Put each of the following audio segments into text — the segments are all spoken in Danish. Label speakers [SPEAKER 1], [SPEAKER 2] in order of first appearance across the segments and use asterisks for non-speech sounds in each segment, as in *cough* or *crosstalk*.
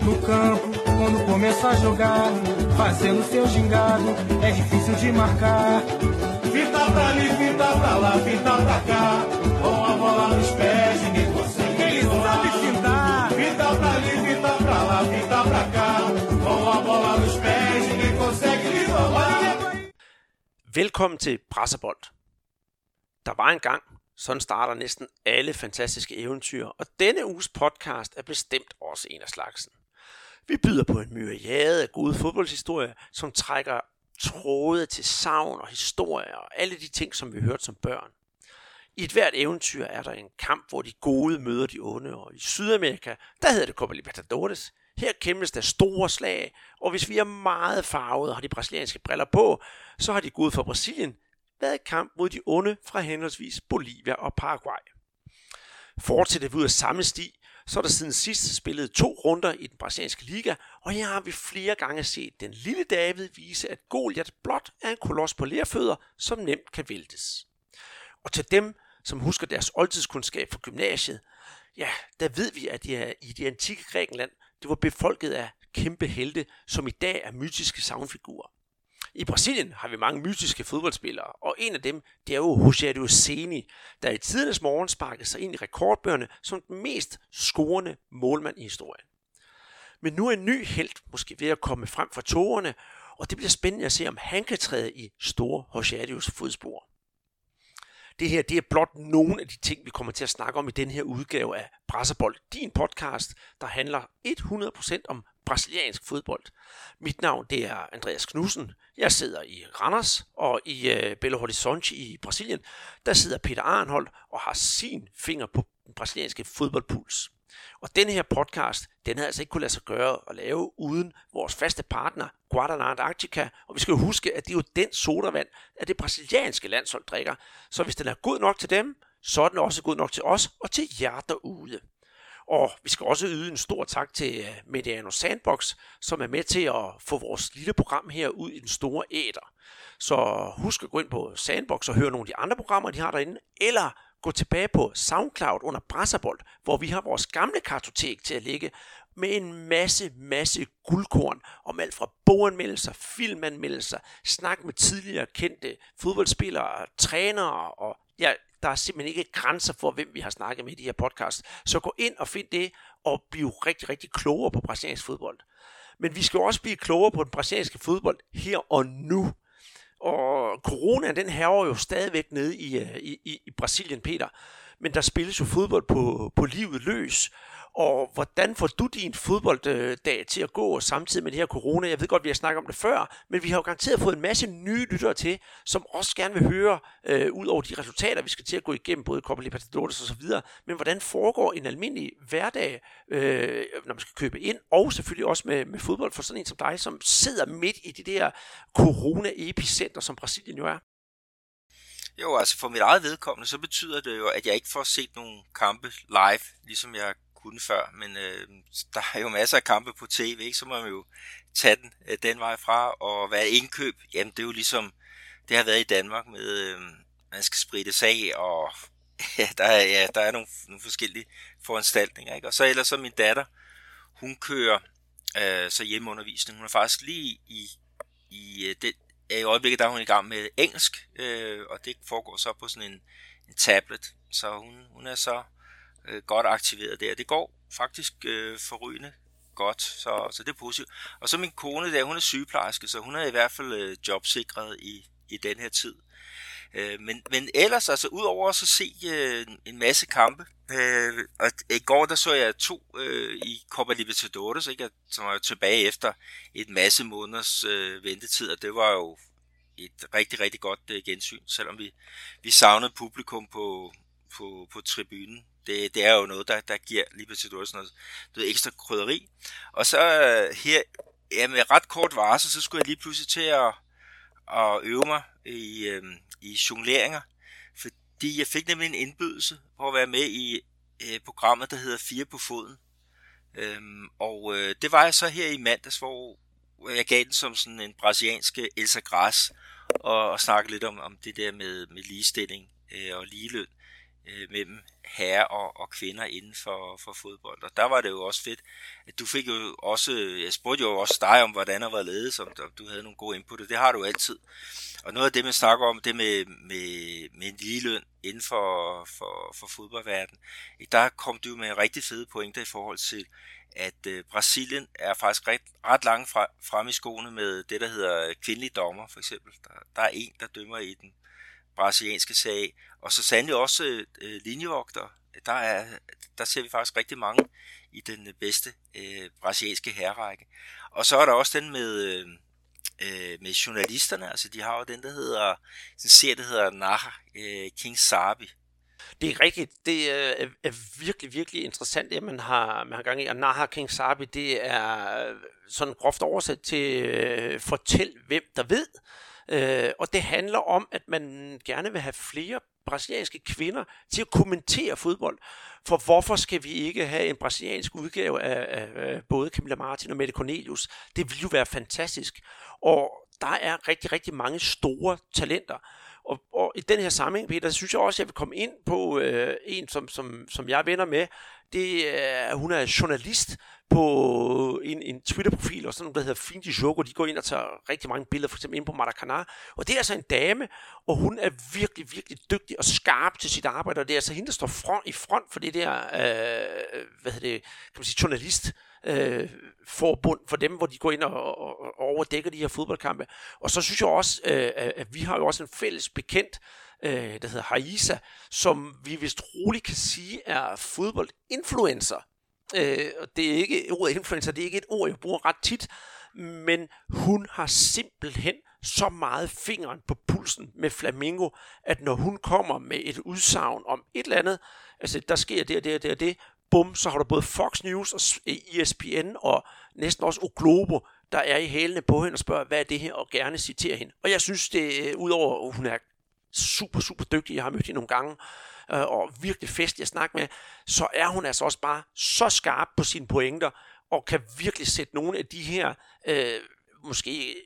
[SPEAKER 1] No campo, quando começa a jogar, fazendo seu gingado, é difícil de marcar. Fita pra ali, fita pra lá, fita pra cá, com a bola nos pés, ninguém consegue. Ele sabe fintar. Fita pra ali, fita pra lá, fita pra cá, com a bola nos pés, ninguém consegue lhe roubar.
[SPEAKER 2] Velkommen til Brasserbold. Der var en gang, sådan starter næsten alle fantastiske eventyr, og denne uges podcast er bestemt også en af slagsen. Vi byder på en myriade af gode fodboldshistorier, som trækker tråde til savn og historier og alle de ting, som vi hørte som børn. I et hvert eventyr er der en kamp, hvor de gode møder de onde, og i Sydamerika, der hedder det Copa Libertadores. Her kæmpes der store slag, og hvis vi er meget farvede og har de brasilianske briller på, så har de gode fra Brasilien været i kamp mod de onde fra henholdsvis Bolivia og Paraguay. Fortsætter vi ud af samme sti, så er der siden sidst spillet to runder i den brasilianske liga, og her har vi flere gange set den lille David vise, at Goliath blot er en koloss på lærfødder, som nemt kan væltes. Og til dem, som husker deres oldtidskundskab fra gymnasiet, ja, der ved vi, at de er i det antikke Grækenland, det var befolket af kæmpe helte, som i dag er mytiske savnfigurer. I Brasilien har vi mange mytiske fodboldspillere, og en af dem, det er jo Rogério Ceni, der i tidernes morgen sparkede sig ind i rekordbøgerne som den mest scorende målmand i historien. Men nu er en ny held måske ved at komme frem fra tårerne, og det bliver spændende at se, om han kan træde i store Rogérios fodspor. Det her det er blot nogle af de ting, vi kommer til at snakke om i den her udgave af Brasserbold, din podcast, der handler 100% om brasiliansk fodbold. Mit navn det er Andreas Knudsen. Jeg sidder i Randers, og i øh, Belo Horizonte i Brasilien, der sidder Peter Arnhold og har sin finger på den brasilianske fodboldpuls. Og denne her podcast, den havde altså ikke kunne lade sig gøre at lave uden vores faste partner, Guadalajara Antarctica. Og vi skal jo huske, at det er jo den sodavand, at det brasilianske landshold drikker. Så hvis den er god nok til dem, så er den også god nok til os og til jer derude. Og vi skal også yde en stor tak til øh, Mediano Sandbox, som er med til at få vores lille program her ud i den store æder. Så husk at gå ind på Sandbox og høre nogle af de andre programmer, de har derinde, eller gå tilbage på SoundCloud under Brasserbold, hvor vi har vores gamle kartotek til at ligge med en masse, masse guldkorn om alt fra boganmeldelser, filmanmeldelser, snak med tidligere kendte fodboldspillere, trænere og ja, der er simpelthen ikke grænser for, hvem vi har snakket med i de her podcast. Så gå ind og find det og blive rigtig, rigtig klogere på brasiliansk fodbold. Men vi skal også blive klogere på den brasilianske fodbold her og nu. Og corona, den herrer jo stadigvæk nede i, øh, i, i, i Brasilien, Peter. Men der spilles jo fodbold på, på livet løs. Og hvordan får du din fodbolddag til at gå samtidig med det her corona? Jeg ved godt, vi har snakket om det før, men vi har jo garanteret fået en masse nye lyttere til, som også gerne vil høre, øh, ud over de resultater, vi skal til at gå igennem, både Copa Libertadores og så videre, men hvordan foregår en almindelig hverdag, øh, når man skal købe ind, og selvfølgelig også med, med fodbold for sådan en som dig, som sidder midt i det der corona-epicenter, som Brasilien jo er?
[SPEAKER 3] Jo, altså for mit eget vedkommende, så betyder det jo, at jeg ikke får set nogen kampe live, ligesom jeg kunne før, men øh, der er jo masser af kampe på tv, ikke? så må man jo tage den øh, den vej fra, og hvad indkøb, jamen det er jo ligesom, det har været i Danmark med, øh, man skal spritte af, og *laughs* ja, der er, ja, der er nogle, nogle forskellige foranstaltninger, ikke? og så ellers så min datter, hun kører øh, så hjemmeundervisning, hun er faktisk lige i, i øh, det, i øjeblikket, der er hun i gang med engelsk, øh, og det foregår så på sådan en, en tablet, så hun, hun er så øh, godt aktiveret der. Det går faktisk øh, forrygende godt, så, så det er positivt. Og så min kone der, hun er sygeplejerske, så hun er i hvert fald øh, jobsikret i, i den her tid. Øh, men, men ellers, altså udover at så se øh, en masse kampe, øh, og i går der så jeg to øh, i Copa Libertadores, ikke, som var tilbage efter et masse måneders øh, ventetid, og det var jo et rigtig, rigtig godt øh, gensyn, selvom vi, vi savnede publikum på, på, på tribunen det, det er jo noget, der, der giver lige pludselig sådan noget, noget ekstra krydderi. Og så øh, her, ja, med ret kort varsel, så skulle jeg lige pludselig til at, at øve mig i, øh, i jongleringer, fordi jeg fik nemlig en indbydelse på at være med i øh, programmet, der hedder Fire på foden. Øhm, og øh, det var jeg så her i mandags, hvor jeg gav den som sådan en brasiliansk øh, Elsa Gras, og, og snakkede lidt om, om det der med, med ligestilling øh, og ligeløn øh, mellem herrer og, og kvinder inden for, for fodbold. Og der var det jo også fedt, at du fik jo også, jeg spurgte jo også dig om, hvordan der var ledet, om du havde nogle gode input, og det har du altid. Og noget af det, man snakker om, det med, med, med en ligeløn inden for, for, for fodboldverdenen, øh, der kom du med en rigtig fede pointer i forhold til, at øh, Brasilien er faktisk ret, ret langt fra, frem i skoene med det, der hedder kvindelige dommer, for eksempel. Der, der er en, der dømmer i den brasilianske sag, og så sandelig også øh, linjevogter. Der, er, der ser vi faktisk rigtig mange i den bedste øh, brasilianske herrække. Og så er der også den med, øh, øh, med journalisterne, altså de har jo den, der hedder, sådan ser, der hedder Naha øh, King Sabi.
[SPEAKER 2] Det er rigtigt. Det er, er virkelig, virkelig interessant, det man har, man har gang i. Og Naha King Sabi, det er sådan groft oversat til øh, fortæl, hvem der ved. Øh, og det handler om, at man gerne vil have flere brasilianske kvinder til at kommentere fodbold. For hvorfor skal vi ikke have en brasiliansk udgave af, af, af både Camilla Martin og Mette Cornelius? Det ville jo være fantastisk. Og der er rigtig, rigtig mange store talenter. Og, og i den her sammenhæng, Peter, synes jeg også, at jeg vil komme ind på øh, en, som, som, som jeg venner med. Det øh, hun er journalist på øh, en, en Twitter-profil, og sådan noget, der hedder Finji Joko, De går ind og tager rigtig mange billeder, for eksempel ind på Maracanã. Og det er altså en dame, og hun er virkelig, virkelig dygtig og skarp til sit arbejde, og det er altså hende, der står front, i front for det der, øh, hvad hedder det, kan man sige, journalist øh, forbund for dem, hvor de går ind og, og, og overdækker de her fodboldkampe. Og så synes jeg også, øh, at vi har jo også en fælles bekendt, øh, der hedder Haisa, som vi vist roligt kan sige er fodboldinfluencer. Øh, det er ikke ordet influencer, det er ikke et ord, jeg bruger ret tit, men hun har simpelthen så meget fingeren på pulsen med Flamingo, at når hun kommer med et udsagn om et eller andet, altså der sker det og det og det og det, bum, så har du både Fox News og øh, ESPN og næsten også Globo, der er i hælene på hende og spørger, hvad er det her, og gerne citerer hende. Og jeg synes, det øh, udover at hun er super, super dygtig, jeg har mødt hende nogle gange, øh, og virkelig festlig at snakke med, så er hun altså også bare så skarp på sine pointer, og kan virkelig sætte nogle af de her øh, måske,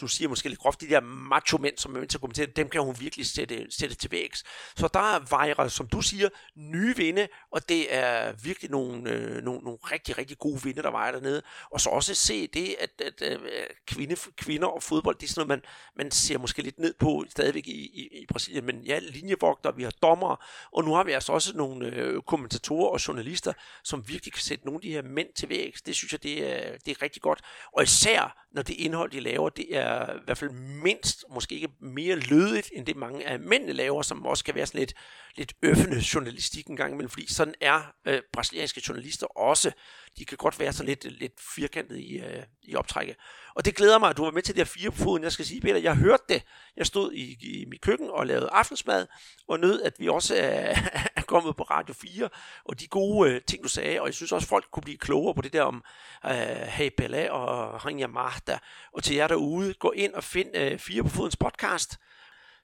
[SPEAKER 2] du siger måske lidt groft, de der macho mænd, som er med til at kommentere, dem kan hun virkelig sætte, sætte til vægs. Så der er vejre, som du siger, nye vinde, og det er virkelig nogle, øh, nogle, nogle rigtig, rigtig gode vinde, der vejer dernede. Og så også se det, at, at, at kvinde, kvinder og fodbold, det er sådan noget, man, man ser måske lidt ned på stadigvæk i, i, i Brasilien. Men ja, linjevogter, vi har dommer, og nu har vi altså også nogle øh, kommentatorer og journalister, som virkelig kan sætte nogle af de her mænd til vægs. Det synes jeg, det er, det er rigtig godt. Og især, når det indhold, de laver, det er i hvert fald mindst, måske ikke mere lødigt, end det mange af mændene laver, som også kan være sådan lidt, lidt øffende journalistik en gang imellem, fordi sådan er øh, brasilianske journalister også. De kan godt være sådan lidt, lidt firkantede i, øh, i optrækket. Og det glæder mig, at du var med til det her fire på foden. Jeg skal sige, Peter, jeg hørte det. Jeg stod i, i mit køkken og lavede aftensmad, og nød, at vi også er, *laughs* er kommet på Radio 4, og de gode øh, ting, du sagde, og jeg synes også, folk kunne blive klogere på det der om øh, Hey Bella og Rinja Marta, og til jer derude, gå ind og find øh, Fire på Fodens podcast,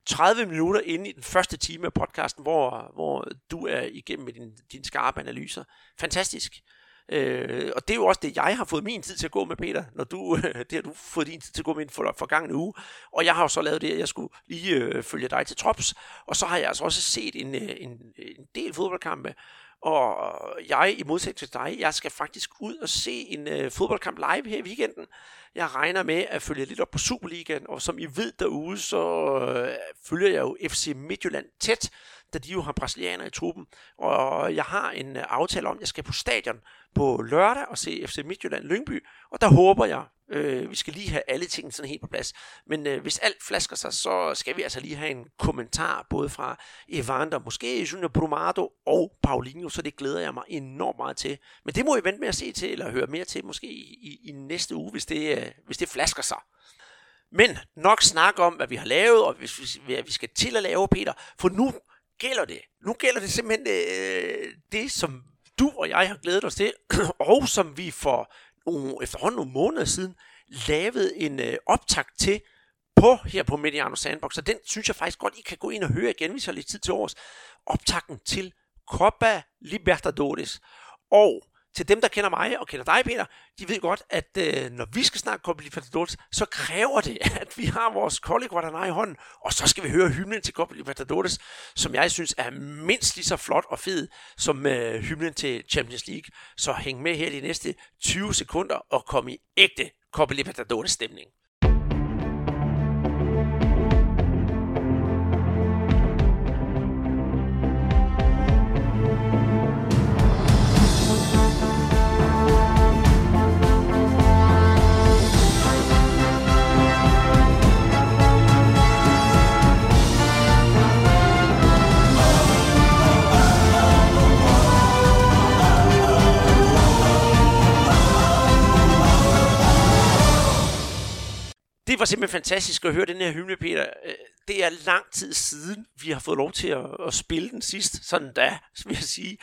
[SPEAKER 2] 30 minutter inde i den første time af podcasten, hvor, hvor du er igennem med din, din skarpe analyser. Fantastisk. Øh, og det er jo også det, jeg har fået min tid til at gå med, Peter, når du, *laughs* det har du fået din tid til at gå med for forgangne uge. Og jeg har jo så lavet det, at jeg skulle lige øh, følge dig til trops. Og så har jeg altså også set en, øh, en, en del fodboldkampe. Og jeg, i modsætning til dig, jeg skal faktisk ud og se en øh, fodboldkamp live her i weekenden. Jeg regner med at følge lidt op på Superligaen, og som I ved derude, så øh, følger jeg jo FC Midtjylland tæt da de jo har brasilianere i truppen. Og jeg har en øh, aftale om, at jeg skal på stadion på lørdag og se FC Midtjylland Lyngby, og der håber jeg, øh, vi skal lige have alle tingene sådan helt på plads. Men øh, hvis alt flasker sig, så skal vi altså lige have en kommentar, både fra Evander, måske Junior Brumado og Paulinho, så det glæder jeg mig enormt meget til. Men det må I vente med at se til, eller høre mere til, måske i, i, i næste uge, hvis det, øh, hvis det flasker sig. Men nok snak om, hvad vi har lavet, og hvis vi, hvad vi skal til at lave, Peter. For nu gælder det. Nu gælder det simpelthen øh, det, som du og jeg har glædet os til, *clears throat* og som vi for nogle, efterhånden nogle måneder siden lavede en øh, optag til på her på Mediano Sandbox, og den synes jeg faktisk godt, I kan gå ind og høre igen, hvis I har lidt tid til års. Optakten til Copa Libertadores. Og til dem, der kender mig og kender dig, Peter, de ved godt, at øh, når vi skal snakke Copa Libertadores, så kræver det, *laughs* at vi har vores Colli Guadalajara i hånden, og så skal vi høre hymnen til Copa Libertadores, som jeg synes er mindst lige så flot og fed som øh, hymnen til Champions League. Så hæng med her de næste 20 sekunder og kom i ægte Copa Libertadores stemning. Det var simpelthen fantastisk at høre den her hymne, Peter. Øh, det er lang tid siden, vi har fået lov til at, at spille den sidst, sådan da, vil jeg sige.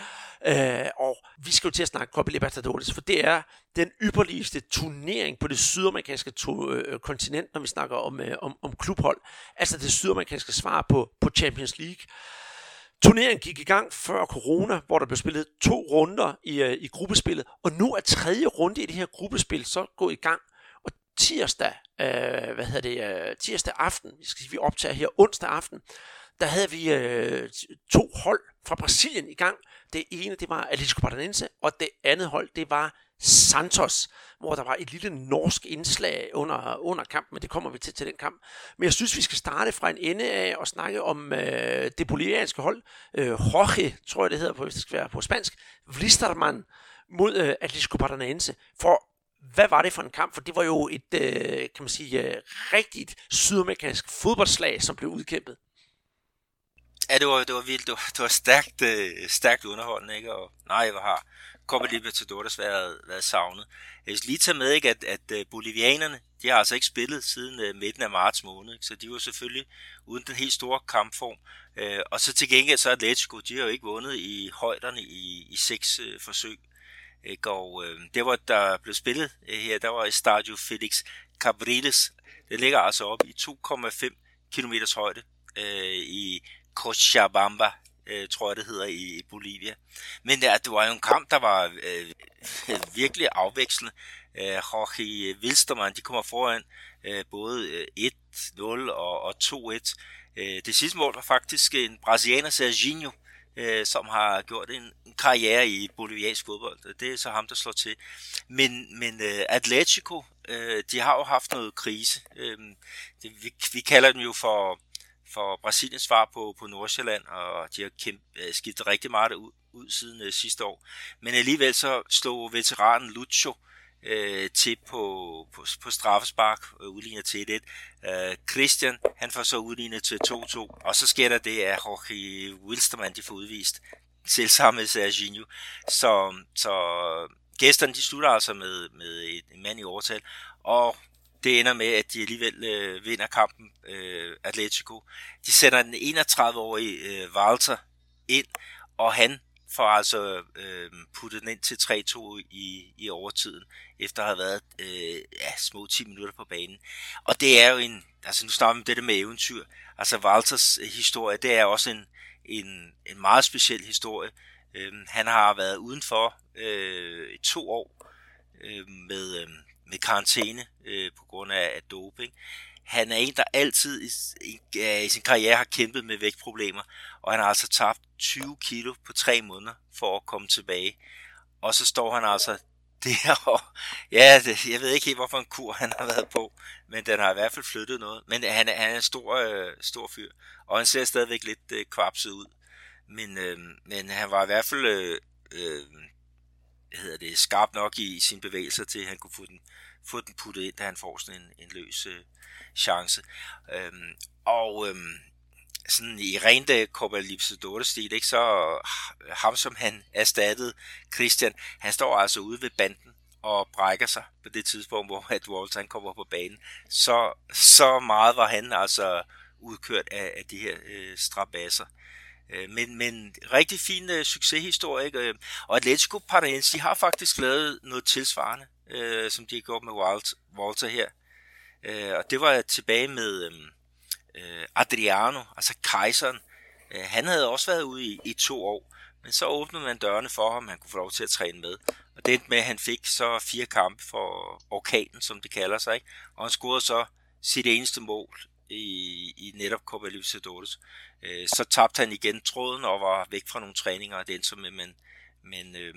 [SPEAKER 2] Øh, og vi skal jo til at snakke Copa Libertadores, for det er den ypperligste turnering på det sydamerikanske to, øh, kontinent, når vi snakker om, øh, om, om klubhold. Altså det sydamerikanske svar på, på Champions League. Turneringen gik i gang før corona, hvor der blev spillet to runder i, øh, i gruppespillet, og nu er tredje runde i det her gruppespil så gået i gang tirsdag, øh, hvad hedder det, øh, tirsdag aften, vi skal sige, vi optager her onsdag aften, der havde vi øh, to hold fra Brasilien i gang. Det ene, det var Atletico Paranaense, og det andet hold, det var Santos, hvor der var et lille norsk indslag under, under kampen, men det kommer vi til til den kamp. Men jeg synes, vi skal starte fra en ende af og snakke om øh, det bolivianske hold. Øh, Jorge, tror jeg det hedder på, hvis det skal være på spansk. Vlisterman mod øh, Atletico Paranaense. For hvad var det for en kamp? For det var jo et, øh, kan man sige, øh, rigtigt sydamerikansk fodboldslag, som blev udkæmpet.
[SPEAKER 3] Ja, det var, det var vildt. Det var, det var stærkt, øh, stærkt underholdende, ikke? Og nej, hvor har Copa Libertadores været, været savnet. Jeg skal lige tage med, ikke, at, at øh, bolivianerne, de har altså ikke spillet siden øh, midten af marts måned, ikke? så de var selvfølgelig uden den helt store kampform. Øh, og så til gengæld så Atletico, de har jo ikke vundet i højderne i, i seks øh, forsøg. Ikke? Og øh, det var, der blev spillet øh, her, der var i Stadio Felix Cabriles. Det ligger altså op i 2,5 km højde øh, i Cochabamba, øh, tror jeg det hedder, i, Bolivia. Men der, det var jo en kamp, der var øh, *laughs* virkelig afvekslende. Øh, Jorge Wilstermann, de kommer foran øh, både øh, 1-0 og, og 2-1. Øh, det sidste mål var faktisk en brasilianer, Serginho, øh, som har gjort en, en karriere i boliviansk fodbold. Det er så ham, der slår til. Men, men øh, Atletico, øh, de har jo haft noget krise. Øh, det, vi, vi kalder dem jo for, for Brasiliens svar på, på Nordsjælland, og de har kæmpe, øh, skiftet rigtig meget ud, ud siden øh, sidste år. Men alligevel så slog veteranen Lucho øh, Øh, til på, på, på straffespark, øh, udligner til 1-1. Øh, Christian, han får så udlignet til 2-2, og så sker der det, at Jorge Wilstermann, de får udvist selv sammen med Serginho. Så, så gæsterne, de slutter altså med, med en mand i overtal, og det ender med, at de alligevel øh, vinder kampen, øh, Atletico. De sender den 31-årige øh, Walter ind, og han får altså øh, puttet den ind til 3-2 i, i overtiden, efter at have været øh, ja, små 10 minutter på banen. Og det er jo en, altså nu starter vi om det med eventyr, altså Walters historie, det er også en, en, en meget speciel historie. Øh, han har været udenfor øh, i to år øh, med, øh, med karantæne øh, på grund af, af doping han er en, der altid i, i, øh, i sin karriere har kæmpet med vægtproblemer, og han har altså tabt 20 kilo på tre måneder for at komme tilbage. Og så står han altså der og, *laughs* ja, det, jeg ved ikke helt, hvorfor en kur han har været på, men den har i hvert fald flyttet noget. Men han, han er en stor, øh, stor fyr, og han ser stadigvæk lidt øh, kvapset ud. Men, øh, men han var i hvert fald øh, øh, hedder det, skarp nok i sine bevægelser til, at han kunne få den, få den puttet ind, da han får sådan en, en løs øh, chance. Øhm, og øhm, sådan i rent øh, Copa Libertadores-stil, ikke, så øh, ham, som han erstattede, Christian, han står altså ude ved banden og brækker sig på det tidspunkt, hvor at Walter han kommer på banen. Så, så meget var han altså udkørt af, af de her øh, strabasser. Øh, men, men rigtig fin øh, succeshistorie, ikke? Øh, og Atletico Paranaense, de har faktisk lavet noget tilsvarende, øh, som de har gjort med Walt, Walter her. Øh, og det var tilbage med øh, øh, Adriano, altså kejseren. Øh, han havde også været ude i, i to år, Men så åbnede man dørene for ham, han kunne få lov til at træne med. Og det med, at han fik så fire kampe for orkanen, som det kalder sig. Ikke? Og han scorede så sit eneste mål i, i netop Copa Libertadores. Øh, så tabte han igen tråden og var væk fra nogle træninger, og det endte så med, men, men øh,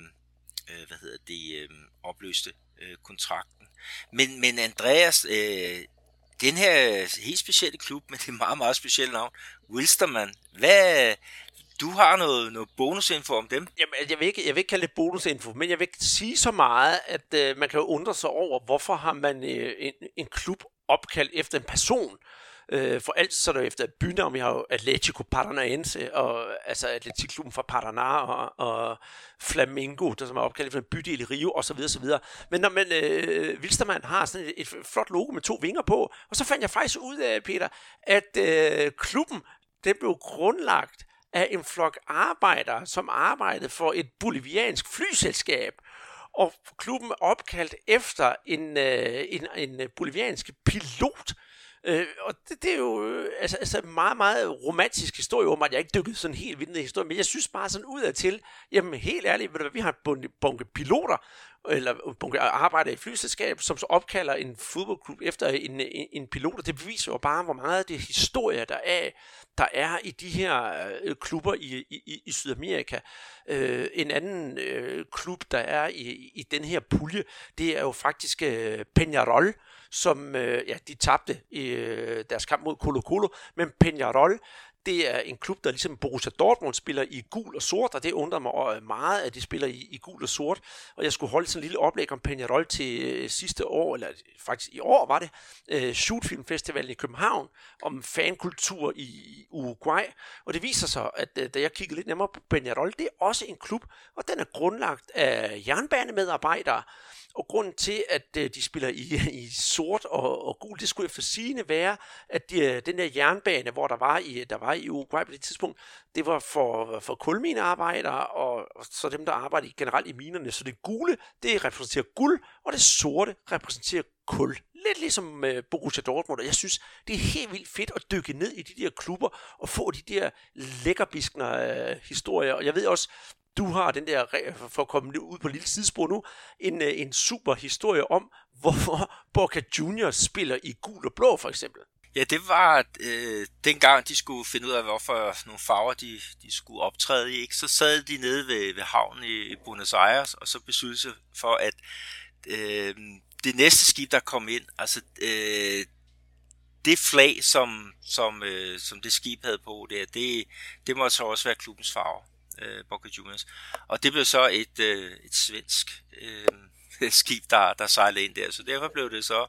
[SPEAKER 3] øh, hvad hedder det, øh, opløste øh, kontrakten. Men, men Andreas, øh, den her helt specielle klub med det meget, meget specielle navn, Wilstermann, hvad, du har noget, noget bonusinfo om dem?
[SPEAKER 2] Jamen, jeg vil, ikke, jeg vil ikke kalde det bonusinfo, men jeg vil sige så meget, at øh, man kan jo undre sig over, hvorfor har man øh, en, en klub opkaldt efter en person. Øh, Øh, for altid så er der efter bynavn, vi har jo Atletico Paranaense, og, altså Atletikklubben fra Paraná, og, og Flamingo, der som er opkaldt efter en bydel i Rio, osv. osv. Men når man, øh, Wilstermann har sådan et, et flot logo med to vinger på, og så fandt jeg faktisk ud af, Peter, at øh, klubben, den blev grundlagt af en flok arbejdere, som arbejdede for et boliviansk flyselskab. Og klubben er opkaldt efter en, øh, en, en boliviansk pilot, Øh, og det, det er jo øh, altså, altså meget, meget romantisk historie, om at jeg ikke dykkede sådan helt vildt ned i historien, men jeg synes bare sådan ud af til, jamen helt ærligt, ved du hvad, vi har en bunke piloter, eller bunke øh, arbejder i flyselskab, som så opkalder en fodboldklub efter en, en, en pilot, og det beviser jo bare, hvor meget af det historie, der er, der er i de her øh, klubber i, i, i Sydamerika. Øh, en anden øh, klub, der er i, i den her pulje, det er jo faktisk øh, Peñarol, som øh, ja, de tabte i øh, deres kamp mod Colo Colo, men Peñarol, det er en klub, der ligesom Borussia Dortmund spiller i gul og sort, og det undrer mig øh, meget, at de spiller i, i gul og sort. Og jeg skulle holde sådan en lille oplæg om Peñarol til øh, sidste år, eller faktisk i år var det, øh, Shootfilmfestivalen i København, om fankultur i Uruguay. Og det viser sig, at øh, da jeg kiggede lidt nærmere på Peñarol, det er også en klub, og den er grundlagt af jernbanemedarbejdere, og grunden til, at øh, de spiller i, *laughs* i sort og, og gul, det skulle efter sigende være, at de, den der jernbane, hvor der var i, der var i Uruguay på det tidspunkt, det var for, for kulminearbejdere, og, og så dem, der arbejder generelt i minerne. Så det gule, det repræsenterer guld, og det sorte repræsenterer kul. Lidt ligesom uh, Borussia Dortmund, og jeg synes, det er helt vildt fedt at dykke ned i de der klubber og få de der lækkerbiskner øh, historier. Og jeg ved også, du har den der, for at komme ud på et lille sidespor nu, en, øh, en super historie om, *laughs* hvorfor Boca Juniors spiller i gul og blå, for eksempel.
[SPEAKER 3] Ja, det var øh, dengang, de skulle finde ud af, hvorfor nogle farver de, de skulle optræde i. Ikke? Så sad de nede ved, ved havnen i Buenos Aires, og så besluttede sig for, at øh, det næste skib, der kom ind, altså øh, det flag, som, som, øh, som det skib havde på der, det, det måtte så også være klubbens farve, øh, Boca Juniors. Og det blev så et, øh, et svensk øh, *laughs* skib, der, der sejlede ind der, så derfor blev det så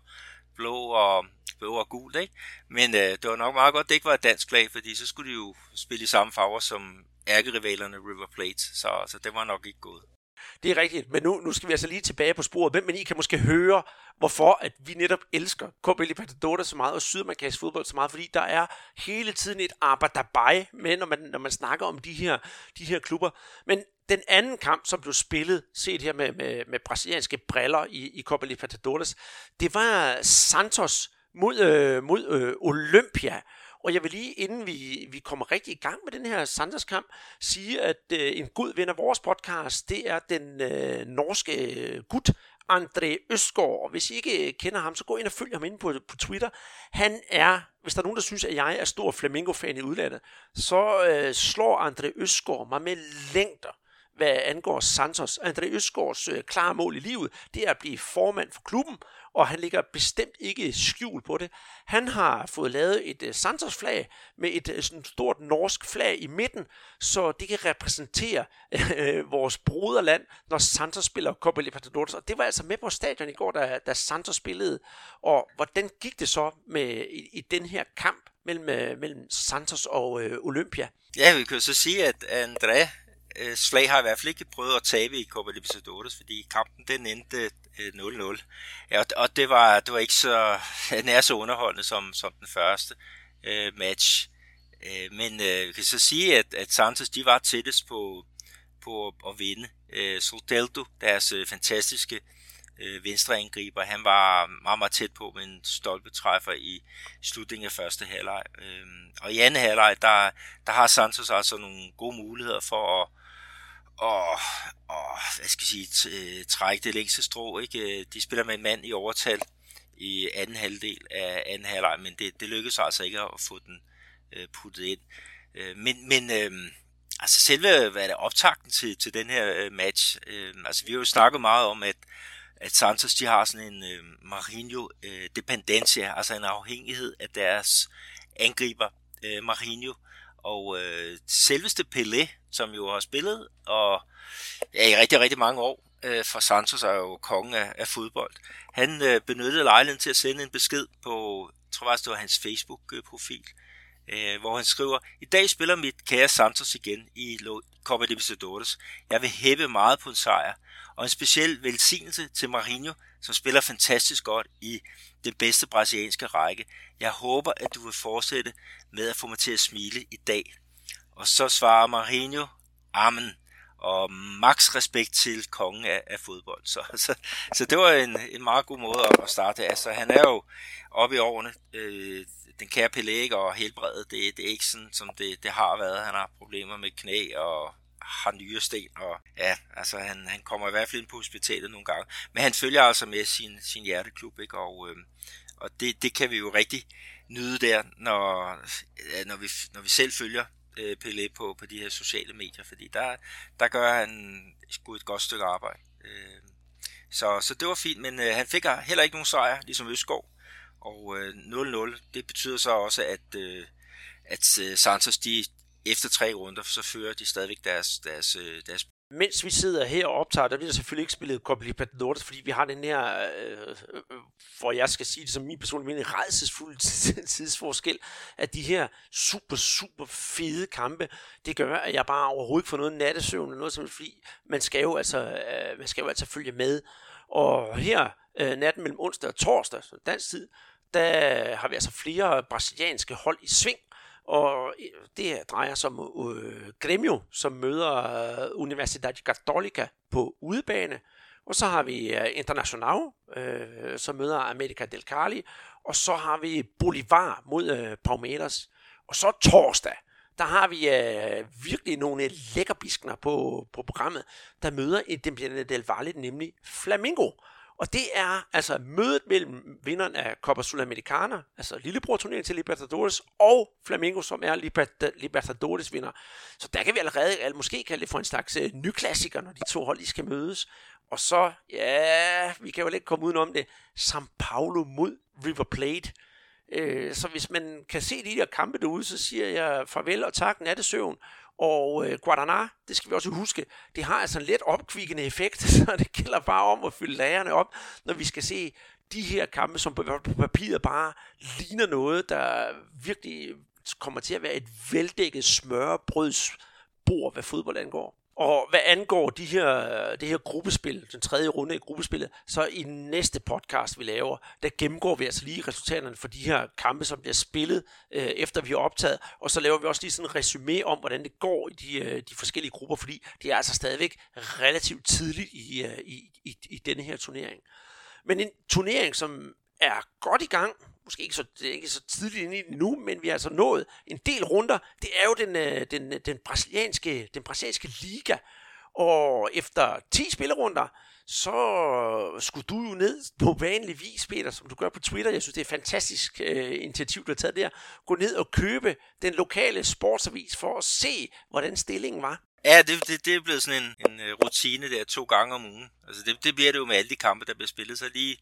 [SPEAKER 3] blå og, blå og gult, ikke? Men øh, det var nok meget godt, det ikke var et dansk flag, fordi så skulle de jo spille i samme farver som ærkerivalerne River Plate, så, så det var nok ikke gået.
[SPEAKER 2] Det er rigtigt, men nu, nu skal vi altså lige tilbage på sporet. Hvem men I kan måske høre, hvorfor at vi netop elsker KB Libertadores så meget, og sydamerikansk fodbold så meget, fordi der er hele tiden et arbejderbej med, når man, når man snakker om de her, de her klubber. Men den anden kamp, som blev spillet, set her med, med, med brasilianske briller i, i Copa Libertadores, det var Santos mod, øh, mod øh, Olympia. Og jeg vil lige, inden vi, vi kommer rigtig i gang med den her Sanders-kamp, sige, at øh, en god ven af vores podcast, det er den øh, norske øh, gut, André Østgaard. Og hvis I ikke øh, kender ham, så gå ind og følg ham inde på, på Twitter. Han er, hvis der er nogen, der synes, at jeg er stor Flamingo-fan i udlandet, så øh, slår André Østgaard mig med længder hvad angår Santos. André Østgaards øh, klare mål i livet, det er at blive formand for klubben, og han ligger bestemt ikke skjul på det. Han har fået lavet et øh, uh, Santos-flag med et uh, sådan stort norsk flag i midten, så det kan repræsentere uh, vores broderland, når Santos spiller Copa Libertadores. Og det var altså med på stadion i går, da, da Santos spillede. Og hvordan gik det så med i, i den her kamp mellem, uh, mellem Santos og uh, Olympia?
[SPEAKER 3] Ja, vi kan så sige, at André øh, slag har i hvert fald ikke prøvet at tabe i Copa Libertadores, fordi kampen den endte øh, 0-0. Ja, og det var, det var ikke så *laughs* nær så underholdende som, som den første øh, match. Øh, men øh, vi kan så sige, at, at Santos de var tættest på, på at vinde. Øh, Soldeldo, deres øh, fantastiske øh, venstreangriber. Han var meget, meget tæt på med en stolpetræffer i slutningen af første halvleg. Øh, og i anden halvleg, der, der har Santos altså nogle gode muligheder for at og, og hvad skal jeg sige, øh, trække det længste strå. Ikke? Øh, de spiller med en mand i overtal i anden halvdel af anden halvleg, men det, det lykkedes altså ikke at få den øh, puttet ind. Øh, men men øh, altså selve hvad er det, optakten til, til den her øh, match, øh, altså vi har jo snakket meget om, at at Santos de har sådan en øhm, øh, Marinho øh, dependencia, altså en afhængighed af deres angriber øh, Marinho. Og øh, selveste Pelé, som jo har spillet og ja, i rigtig, rigtig mange år øh, for Santos, er jo kongen af, af fodbold. Han øh, benyttede lejligheden til at sende en besked på, jeg tror faktisk det var hans Facebook-profil, øh, hvor han skriver, I dag spiller mit kære Santos igen i Copa Libertadores. Jeg vil hæppe meget på en sejr, og en speciel velsignelse til Marinho, som spiller fantastisk godt i den bedste brasilianske række. Jeg håber, at du vil fortsætte med at få mig til at smile i dag. Og så svarer Marinho, Amen og max respekt til kongen af, af fodbold. Så, *laughs* så, så det var en, en meget god måde at starte. Altså, han er jo oppe i årene. Øh, den kære Pelé og helbredet, det, det er ikke sådan, som det, det har været. Han har problemer med knæ og har nye sten, og ja, altså han, han kommer i hvert fald ind på hospitalet nogle gange. Men han følger altså med sin, sin hjerteklub, ikke? Og, øh, og det, det kan vi jo rigtig nyde der, når, når, vi, når vi selv følger øh, Pelé på, på de her sociale medier, fordi der, der gør han sgu et godt stykke arbejde. Øh, så, så det var fint, men øh, han fik heller ikke nogen sejr, ligesom Østgaard. Og øh, 0-0, det betyder så også, at, øh, at øh, Santos, de, efter tre runder, så fører de stadigvæk deres, deres, øh, deres
[SPEAKER 2] mens vi sidder her og optager, der bliver der selvfølgelig ikke spillet Copa Libertadores, fordi vi har den her, øh, hvor jeg skal sige det som min personlige mening, redselsfuld *laughs* tidsforskel, at de her super, super fede kampe, det gør, at jeg bare overhovedet ikke får noget nattesøvn eller noget som fordi man skal jo altså, øh, man skal jo altså følge med. Og her, øh, natten mellem onsdag og torsdag, så dansk tid, der har vi altså flere brasilianske hold i sving, og øh, det drejer sig om øh, Gremio, som møder øh, Universidad Católica på udebane. Og så har vi øh, International, øh, som møder America del Cali. Og så har vi Bolivar mod øh, Palmeiras. Og så torsdag, der har vi øh, virkelig nogle lækkerbiskner på, på programmet, der møder Independiente del Valle, nemlig Flamingo. Og det er altså mødet mellem vinderen af Copa Sudamericana, altså lillebror-turneringen til Libertadores, og Flamengo, som er Libertadores vinder. Så der kan vi allerede, eller måske kalde det for en slags øh, nyklassiker, ny klassiker, når de to hold skal mødes. Og så, ja, vi kan jo ikke komme udenom det, São Paulo mod River Plate. Uh, så hvis man kan se de der kampe derude, så siger jeg farvel og tak, nattesøvn. Og øh, Guadana, det skal vi også huske, det har altså en let opkvikkende effekt, *laughs* så det gælder bare om at fylde lagerne op, når vi skal se de her kampe, som på papiret bare ligner noget, der virkelig kommer til at være et veldækket smørbrødsbord, hvad fodbold angår. Og hvad angår de her, det her gruppespil, den tredje runde i gruppespillet, så i næste podcast, vi laver, der gennemgår vi altså lige resultaterne for de her kampe, som bliver spillet, øh, efter vi har optaget. Og så laver vi også lige sådan en resume om, hvordan det går i de, øh, de forskellige grupper, fordi det er altså stadigvæk relativt tidligt i, øh, i, i, i denne her turnering. Men en turnering, som er godt i gang, måske ikke så, det er ikke så tidligt inde i det nu, men vi har altså nået en del runder. Det er jo den, øh, den, øh, den, brasilianske, den brasilianske liga, og efter 10 spillerunder, så skulle du jo ned på vanlig vis, Peter, som du gør på Twitter. Jeg synes, det er et fantastisk øh, initiativ, du har taget der. Gå ned og købe den lokale sportsavis for at se, hvordan stillingen var.
[SPEAKER 3] Ja, det, det, det er blevet sådan en, en øh, rutine der to gange om ugen. Altså det, det bliver det jo med alle de kampe, der bliver spillet. Så lige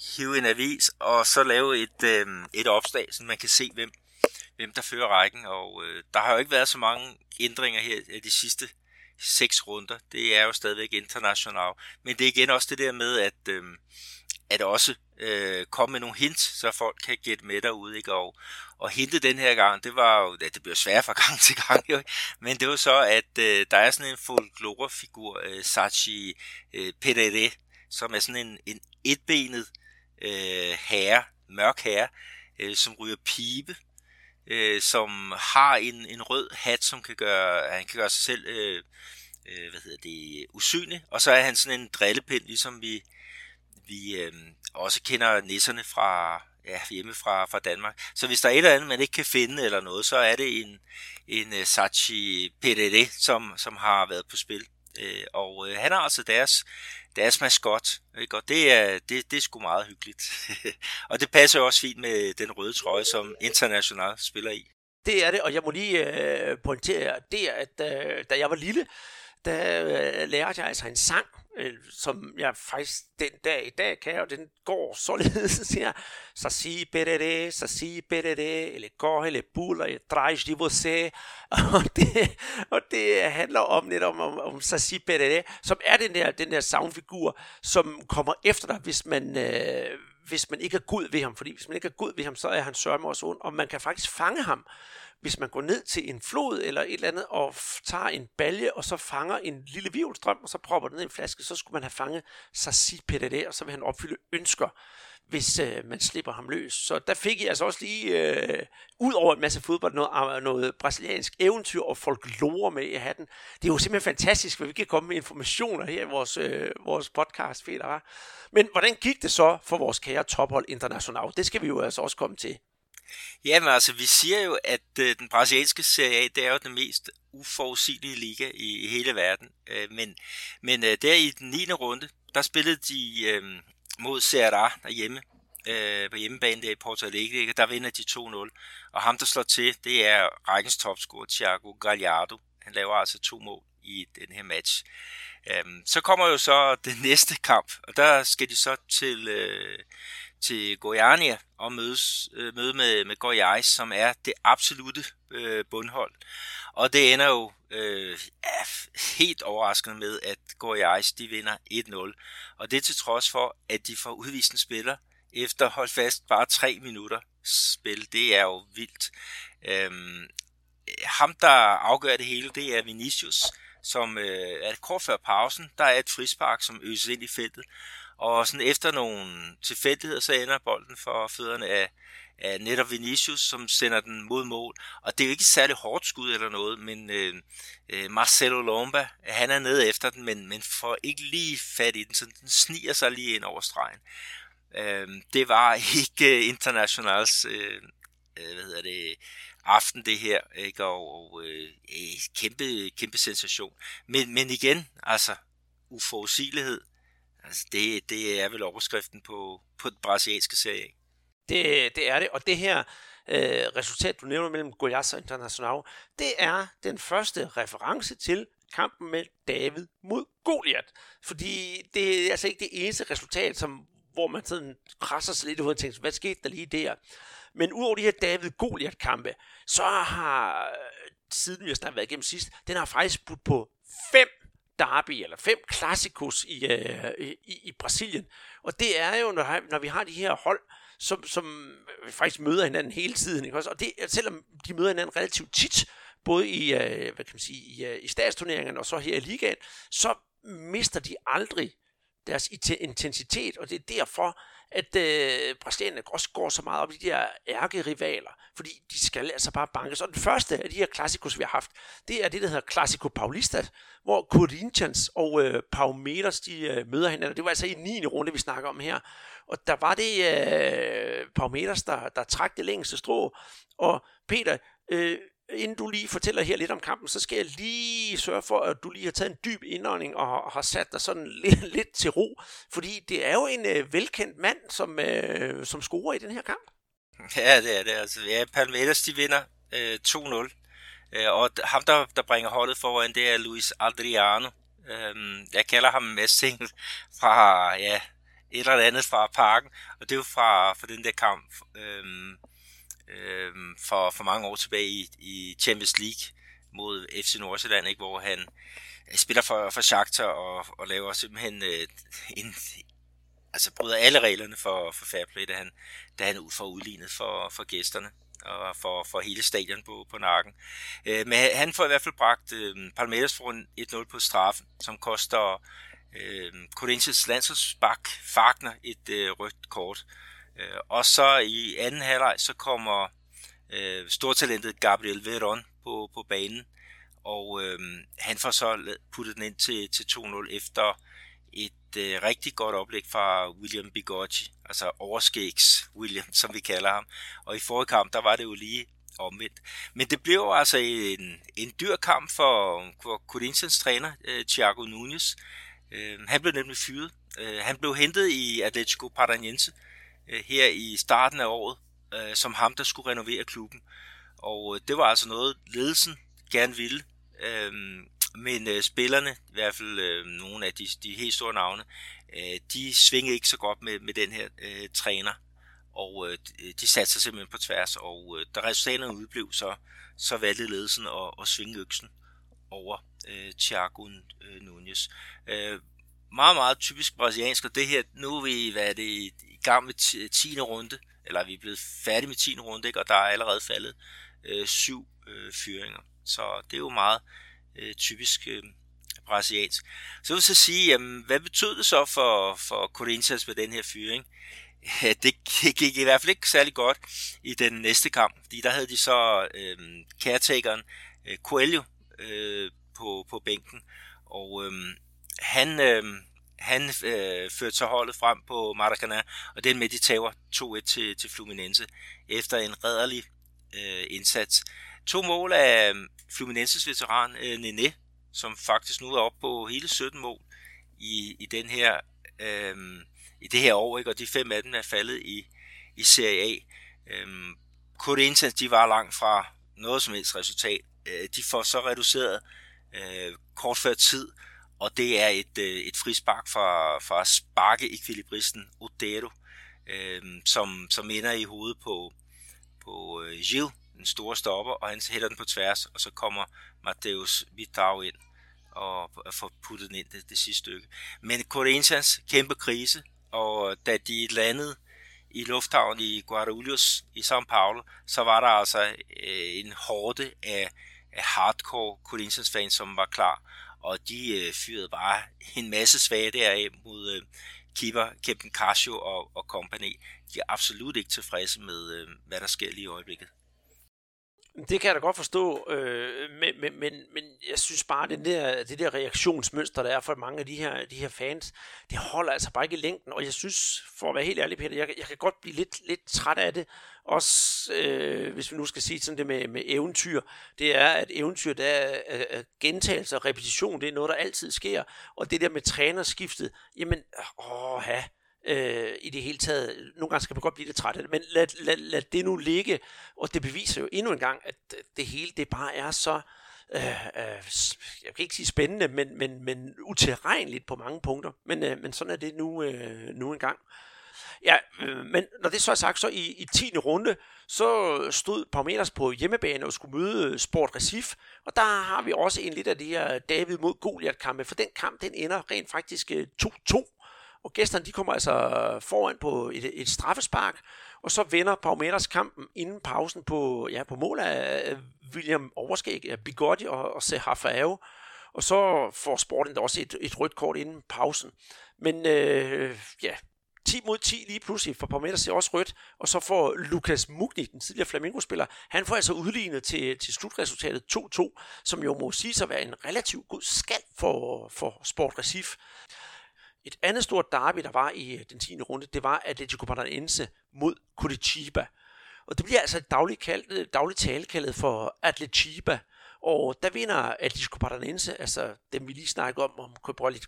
[SPEAKER 3] hive en avis, og så lave et, øh, et opslag, så man kan se, hvem, hvem der fører rækken. Og øh, der har jo ikke været så mange ændringer her i de sidste seks runder. Det er jo stadigvæk international. Men det er igen også det der med, at, øh, at også øh, komme med nogle hints, så folk kan gætte med derude. Ikke? Og, og hinte den her gang, det var jo, ja, det bliver svært fra gang til gang, jo. men det var så, at øh, der er sådan en folklorefigur, øh, Sachi øh, Perere, som er sådan en, en etbenet øh, herre, mørk herre, øh, som ryger pibe, øh, som har en, en rød hat, som kan gøre, han kan gøre sig selv øh, øh, hvad hedder det, usynlig, og så er han sådan en drillepind, ligesom vi, vi øh, også kender nisserne fra ja, hjemme fra, fra Danmark. Så hvis der er et eller andet, man ikke kan finde eller noget, så er det en, en øh, uh, Sachi Perere, som, som har været på spil Øh, og øh, han er altså deres, deres maskot, ikke? og det er, det, det er sgu meget hyggeligt. *laughs* og det passer også fint med den røde trøje, som International spiller i.
[SPEAKER 2] Det er det, og jeg må lige øh, pointere det, at øh, da jeg var lille, der øh, lærte jeg altså en sang, øh, som jeg faktisk den dag i dag kan, og den går således, *laughs* så siger berere, så saci berere, eller går, eller pula, eller traz de você. *laughs* Og det, og det handler om netop om, om, om Saci berere, som er den der, den der soundfigur, som kommer efter dig, hvis man, øh, hvis man ikke er god ved ham. Fordi hvis man ikke er god ved ham, så er han sørme også ond, og man kan faktisk fange ham hvis man går ned til en flod eller et eller andet og tager en balje og så fanger en lille virvelstrøm og så propper den ned i en flaske, så skulle man have fanget Sassi Pedere, og så vil han opfylde ønsker, hvis øh, man slipper ham løs. Så der fik I altså også lige, øh, ud over en masse fodbold, noget, øh, noget brasiliansk eventyr og folklore med i hatten. Det er jo simpelthen fantastisk, at vi kan komme med informationer her i vores, øh, vores podcast, Peter. Men hvordan gik det så for vores kære tophold international? Det skal vi jo altså også komme til.
[SPEAKER 3] Jamen altså, vi siger jo, at øh, den brasilianske Serie A, det er jo den mest uforudsigelige liga i, i hele verden. Øh, men men øh, der i den 9. runde, der spillede de øh, mod Ceará derhjemme, øh, på hjemmebane der i Porto Alegre, der vinder de 2-0. Og ham, der slår til, det er rækkens topscorer, Thiago Gallardo. Han laver altså to mål i den her match. Øhm, så kommer jo så den næste kamp, og der skal de så til, øh, til Goiania og mødes, øh, møde med, med Goiás, som er det absolute øh, bundhold. Og det ender jo øh, helt overraskende med, at Goiás de vinder 1-0. Og det til trods for, at de får udvist en spiller efter hold fast bare tre minutter spil. Det er jo vildt. Øhm, ham, der afgør det hele, det er Vinicius, som øh, er kort før pausen. Der er et frispark, som øses ind i feltet. Og sådan efter nogle tilfældigheder, så ender bolden for fødderne af, af netop Vinicius, som sender den mod mål. Og det er jo ikke særlig hårdt skud eller noget, men øh, øh, Marcelo Lomba, han er nede efter den, men, men får ikke lige fat i den, så den sniger sig lige ind over stregen. Øh, det var *laughs* ikke øh, internationals øh, øh, hvad hedder det, aften det her, ikke? og, og øh, kæmpe, kæmpe sensation. Men, men igen, altså uforudsigelighed, Altså det, det er vel overskriften på, på den brasilianske serie.
[SPEAKER 2] Det, det er det, og det her øh, resultat, du nævner mellem Goiás og Internacional, det er den første reference til kampen med David mod Goliath. Fordi det er altså ikke det eneste resultat, som, hvor man sådan krasser sig lidt ud og tænker, hvad skete der lige der? Men udover de her David Goliath kampe, så har øh, siden vi har snart været igennem sidst, den har faktisk budt på fem derby, eller fem klassikos i, øh, i, i Brasilien. Og det er jo, når, når vi har de her hold, som, som faktisk møder hinanden hele tiden. Ikke? Og det, selvom de møder hinanden relativt tit, både i, øh, hvad kan man sige, i, øh, i statsturneringerne og så her i ligaen, så mister de aldrig deres intensitet, og det er derfor, at øh, brasilianerne også går så meget op i de her ærkerivaler, fordi de skal altså bare banke. Så den første af de her klassikos, vi har haft, det er det, der hedder Classico Paulista, hvor Corinthians og øh, Palmeiras, de øh, møder hinanden. Det var altså i 9. runde, vi snakker om her. Og der var det øh, Palmeiras, der, der trak det længste strå. Og Peter, øh, inden du lige fortæller her lidt om kampen, så skal jeg lige sørge for, at du lige har taget en dyb indånding og har sat dig sådan *laughs* lidt, lidt til ro. Fordi det er jo en øh, velkendt mand, som, øh, som scorer i den her kamp.
[SPEAKER 3] Ja, det er det. Altså, ja, Palmeiras, de vinder øh, 2-0. Øh, og ham, der, der bringer holdet foran, det er Luis Adriano. Øh, jeg kalder ham Messing *laughs* fra ja, et eller andet fra parken. Og det er jo fra, fra den der kamp. Øh, øh, for, for mange år tilbage i, i Champions League mod FC Nordsjælland, ikke, hvor han øh, spiller for, for Shakhtar og, og laver simpelthen øh, en, altså bryder alle reglerne for, for fair play, da han, da han får udlignet for, for gæsterne og for, for hele stadion på, på nakken. Øh, men han får i hvert fald bragt øh, Palmeiras foran 1-0 på straffen, som koster øh, Corinthians landsholdsbak Fagner et øh, rødt kort. Øh, Øh, og så i anden halvleg, så kommer øh, stortalentet Gabriel Veron på, på banen, og øh, han får så puttet den ind til, til 2-0 efter et øh, rigtig godt oplæg fra William Bigoggi, altså overskægs William, *laughs* som vi kalder ham. Og i forrige kamp, der var det jo lige omvendt. Men det blev altså en, en dyr kamp for, for Corinthians træner, øh, Thiago Nunes. Øh, han blev nemlig fyret. Øh, han blev hentet i Atletico Paranaense øh, Øh, her i starten af året, øh, som ham, der skulle renovere klubben. Og øh, det var altså noget, ledelsen gerne ville. Øh, men øh, spillerne, i hvert fald øh, nogle af de, de helt store navne, øh, de svingede ikke så godt med, med den her øh, træner og øh, de øh, satte sig simpelthen på tværs, og øh, da resultaterne udblev, så, så valgte ledelsen at, at svinge øksen over øh, Thiago øh, Nunez. Øh, meget, meget typisk brasiliansk, og det her, nu er vi hvad er det, i gang med 10. Øh, runde, eller vi er blevet færdige med 10. runde, ikke? og der er allerede faldet øh, syv øh, fyringer. Så det er jo meget øh, typisk øh, brasiliansk. Så vil jeg så sige, jamen, hvad betød det så for, for Corinthians med den her fyring? Ja, det gik i hvert fald ikke særlig godt i den næste kamp, fordi der havde de så øh, caretakeren øh, Coelho øh, på, på bænken, og øh, han, øh, han øh, førte så holdet frem på Maracanã, og den med, de tager 2-1 til, til Fluminense efter en redderlig øh, indsats. To mål af øh, Fluminenses veteran øh, Nene, som faktisk nu er oppe på hele 17 mål i, i den her øh, i det her år, ikke? og de fem af dem er faldet i, i Serie A. Øhm, Corinthians, de var langt fra noget som helst resultat. Øh, de får så reduceret øh, kort før tid, og det er et, øh, et frispark fra, fra sparke ekvilibristen Odero, øh, som, som ender i hovedet på, på øh, Gilles, den store stopper, og han hætter den på tværs, og så kommer Mateus Vidal ind og får puttet den ind det, det sidste stykke. Men Corinthians kæmpe krise, og da de landede i lufthavnen i Guarulhos i São Paulo, så var der altså øh, en hårde af, af hardcore Corinthians fans, som var klar, og de øh, fyrede bare en masse svage deraf mod øh, keeper Kevin Casio og, og company. De er absolut ikke tilfredse med, øh, hvad der sker lige i øjeblikket.
[SPEAKER 2] Det kan jeg da godt forstå, øh, men, men, men, men jeg synes bare, at den der, det der reaktionsmønster, der er for mange af de her, de her fans, det holder altså bare ikke i længden, og jeg synes, for at være helt ærlig, Peter, jeg, jeg kan godt blive lidt, lidt træt af det, også øh, hvis vi nu skal sige sådan det med, med eventyr, det er, at eventyr, der er, er gentagelse og repetition, det er noget, der altid sker, og det der med trænerskiftet, jamen, åh, ja, øh, i det hele taget. Nogle gange skal man godt blive lidt træt af det, men lad, lad, lad det nu ligge. Og det beviser jo endnu en gang, at det hele det bare er så, øh, øh, jeg kan ikke sige spændende, men, men, men utilregneligt på mange punkter. Men, øh, men sådan er det nu, øh, nu engang. Ja, øh, men når det så er sagt, så i, i 10. runde, så stod Parmeters på hjemmebane og skulle møde Sport Recif, og der har vi også en lidt af det her David mod Goliath kampe, for den kamp, den ender rent faktisk 2-2, øh, og gæsterne de kommer altså foran på et, et straffespark, og så vinder Paumetas kampen inden pausen på, ja, på mål af William Overskæg, af Bigotti og, og Sehafao. Og så får Sporten også et, et rødt kort inden pausen. Men øh, ja, 10 mod 10 lige pludselig, for Palmeiras ser også rødt, og så får Lukas Mugni, den tidligere Flamingo-spiller, han får altså udlignet til, til slutresultatet 2-2, som jo må sige sig være en relativt god skald for, for Sport Recif. Et andet stort derby, der var i øh, den 10. runde, det var Atletico Paranaense mod Curitiba. Og det bliver altså dagligt, kaldt, øh, dagligt tale kaldet for Atletiba. Og der vinder Atletico Paranaense, altså dem vi lige snakkede om, om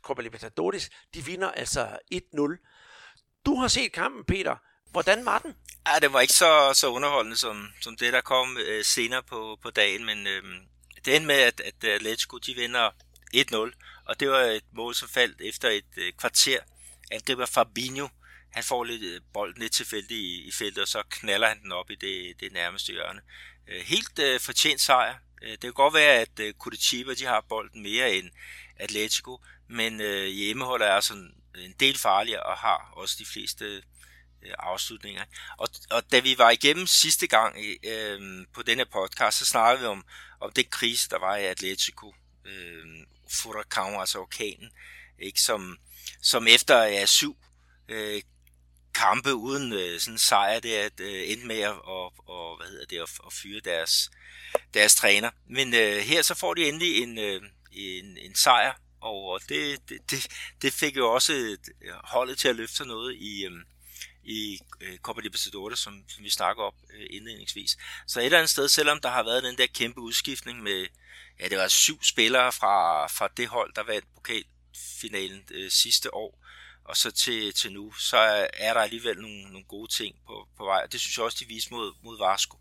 [SPEAKER 2] Copa Libertadores, de vinder altså 1-0. Du har set kampen, Peter. Hvordan var den?
[SPEAKER 3] Ja, det var ikke så, så underholdende som, som det, der kom øh, senere på, på dagen, men øh, det endte med, at, at Atletico de vinder 1-0, og det var et mål, som faldt efter et øh, kvarter. Angriber Fabinho, han får lidt øh, bolden lidt tilfældigt i, i feltet, og så knaller han den op i det, det nærmeste hjørne. Øh, helt øh, fortjent sejr. Øh, det kan godt være, at øh, Curitiba de har bolden mere end Atletico, men øh, hjemmeholdet er sådan en del farligere og har også de fleste øh, afslutninger. Og, og da vi var igennem sidste gang øh, på denne podcast, så snakkede vi om, om det krise, der var i Atletico. Øh, Furacão, altså orkanen, ikke? Som, som efter ja, syv øh, kampe uden øh, sådan sejr, det at øh, endte med at, og, og, hvad hedder det, at, at fyre deres, deres træner. Men øh, her så får de endelig en, øh, en, en sejr, og det, det, det, det fik jo også holdet til at løfte sig noget i, øh, i øh, Copa Libertadores, som, som vi snakker op øh, indledningsvis. Så et eller andet sted, selvom der har været den der kæmpe udskiftning med, ja, det var syv spillere fra, fra det hold, der vandt pokalfinalen øh, sidste år, og så til, til nu, så er der alligevel nogle, nogle gode ting på, på vej, og det synes jeg også, de viste mod, mod Vasco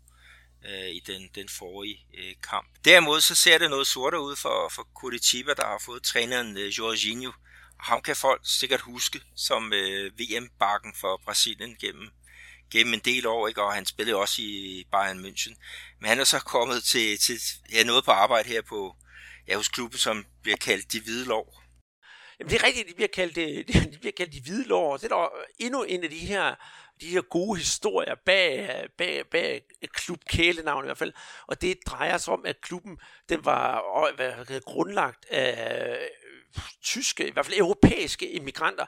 [SPEAKER 3] øh, i den, den forrige øh, kamp. Derimod så ser det noget sortere ud for, for Curitiba, der har fået træneren øh, Jorginho, ham kan folk sikkert huske som øh, VM-bakken for Brasilien gennem, gennem en del år, ikke? og han spillede også i Bayern München. Men han er så kommet til, til ja, noget på arbejde her på, ja, hos klubben, som bliver kaldt De Hvide Lov.
[SPEAKER 2] Jamen det er rigtigt, de bliver kaldt, øh, *laughs* de bliver kaldt De Hvide Lov, det er der endnu en af de her de her gode historier bag, bag, bag klubkælenavn i hvert fald. Og det drejer sig om, at klubben den var øh, hvad, grundlagt af tyske, i hvert fald europæiske immigranter,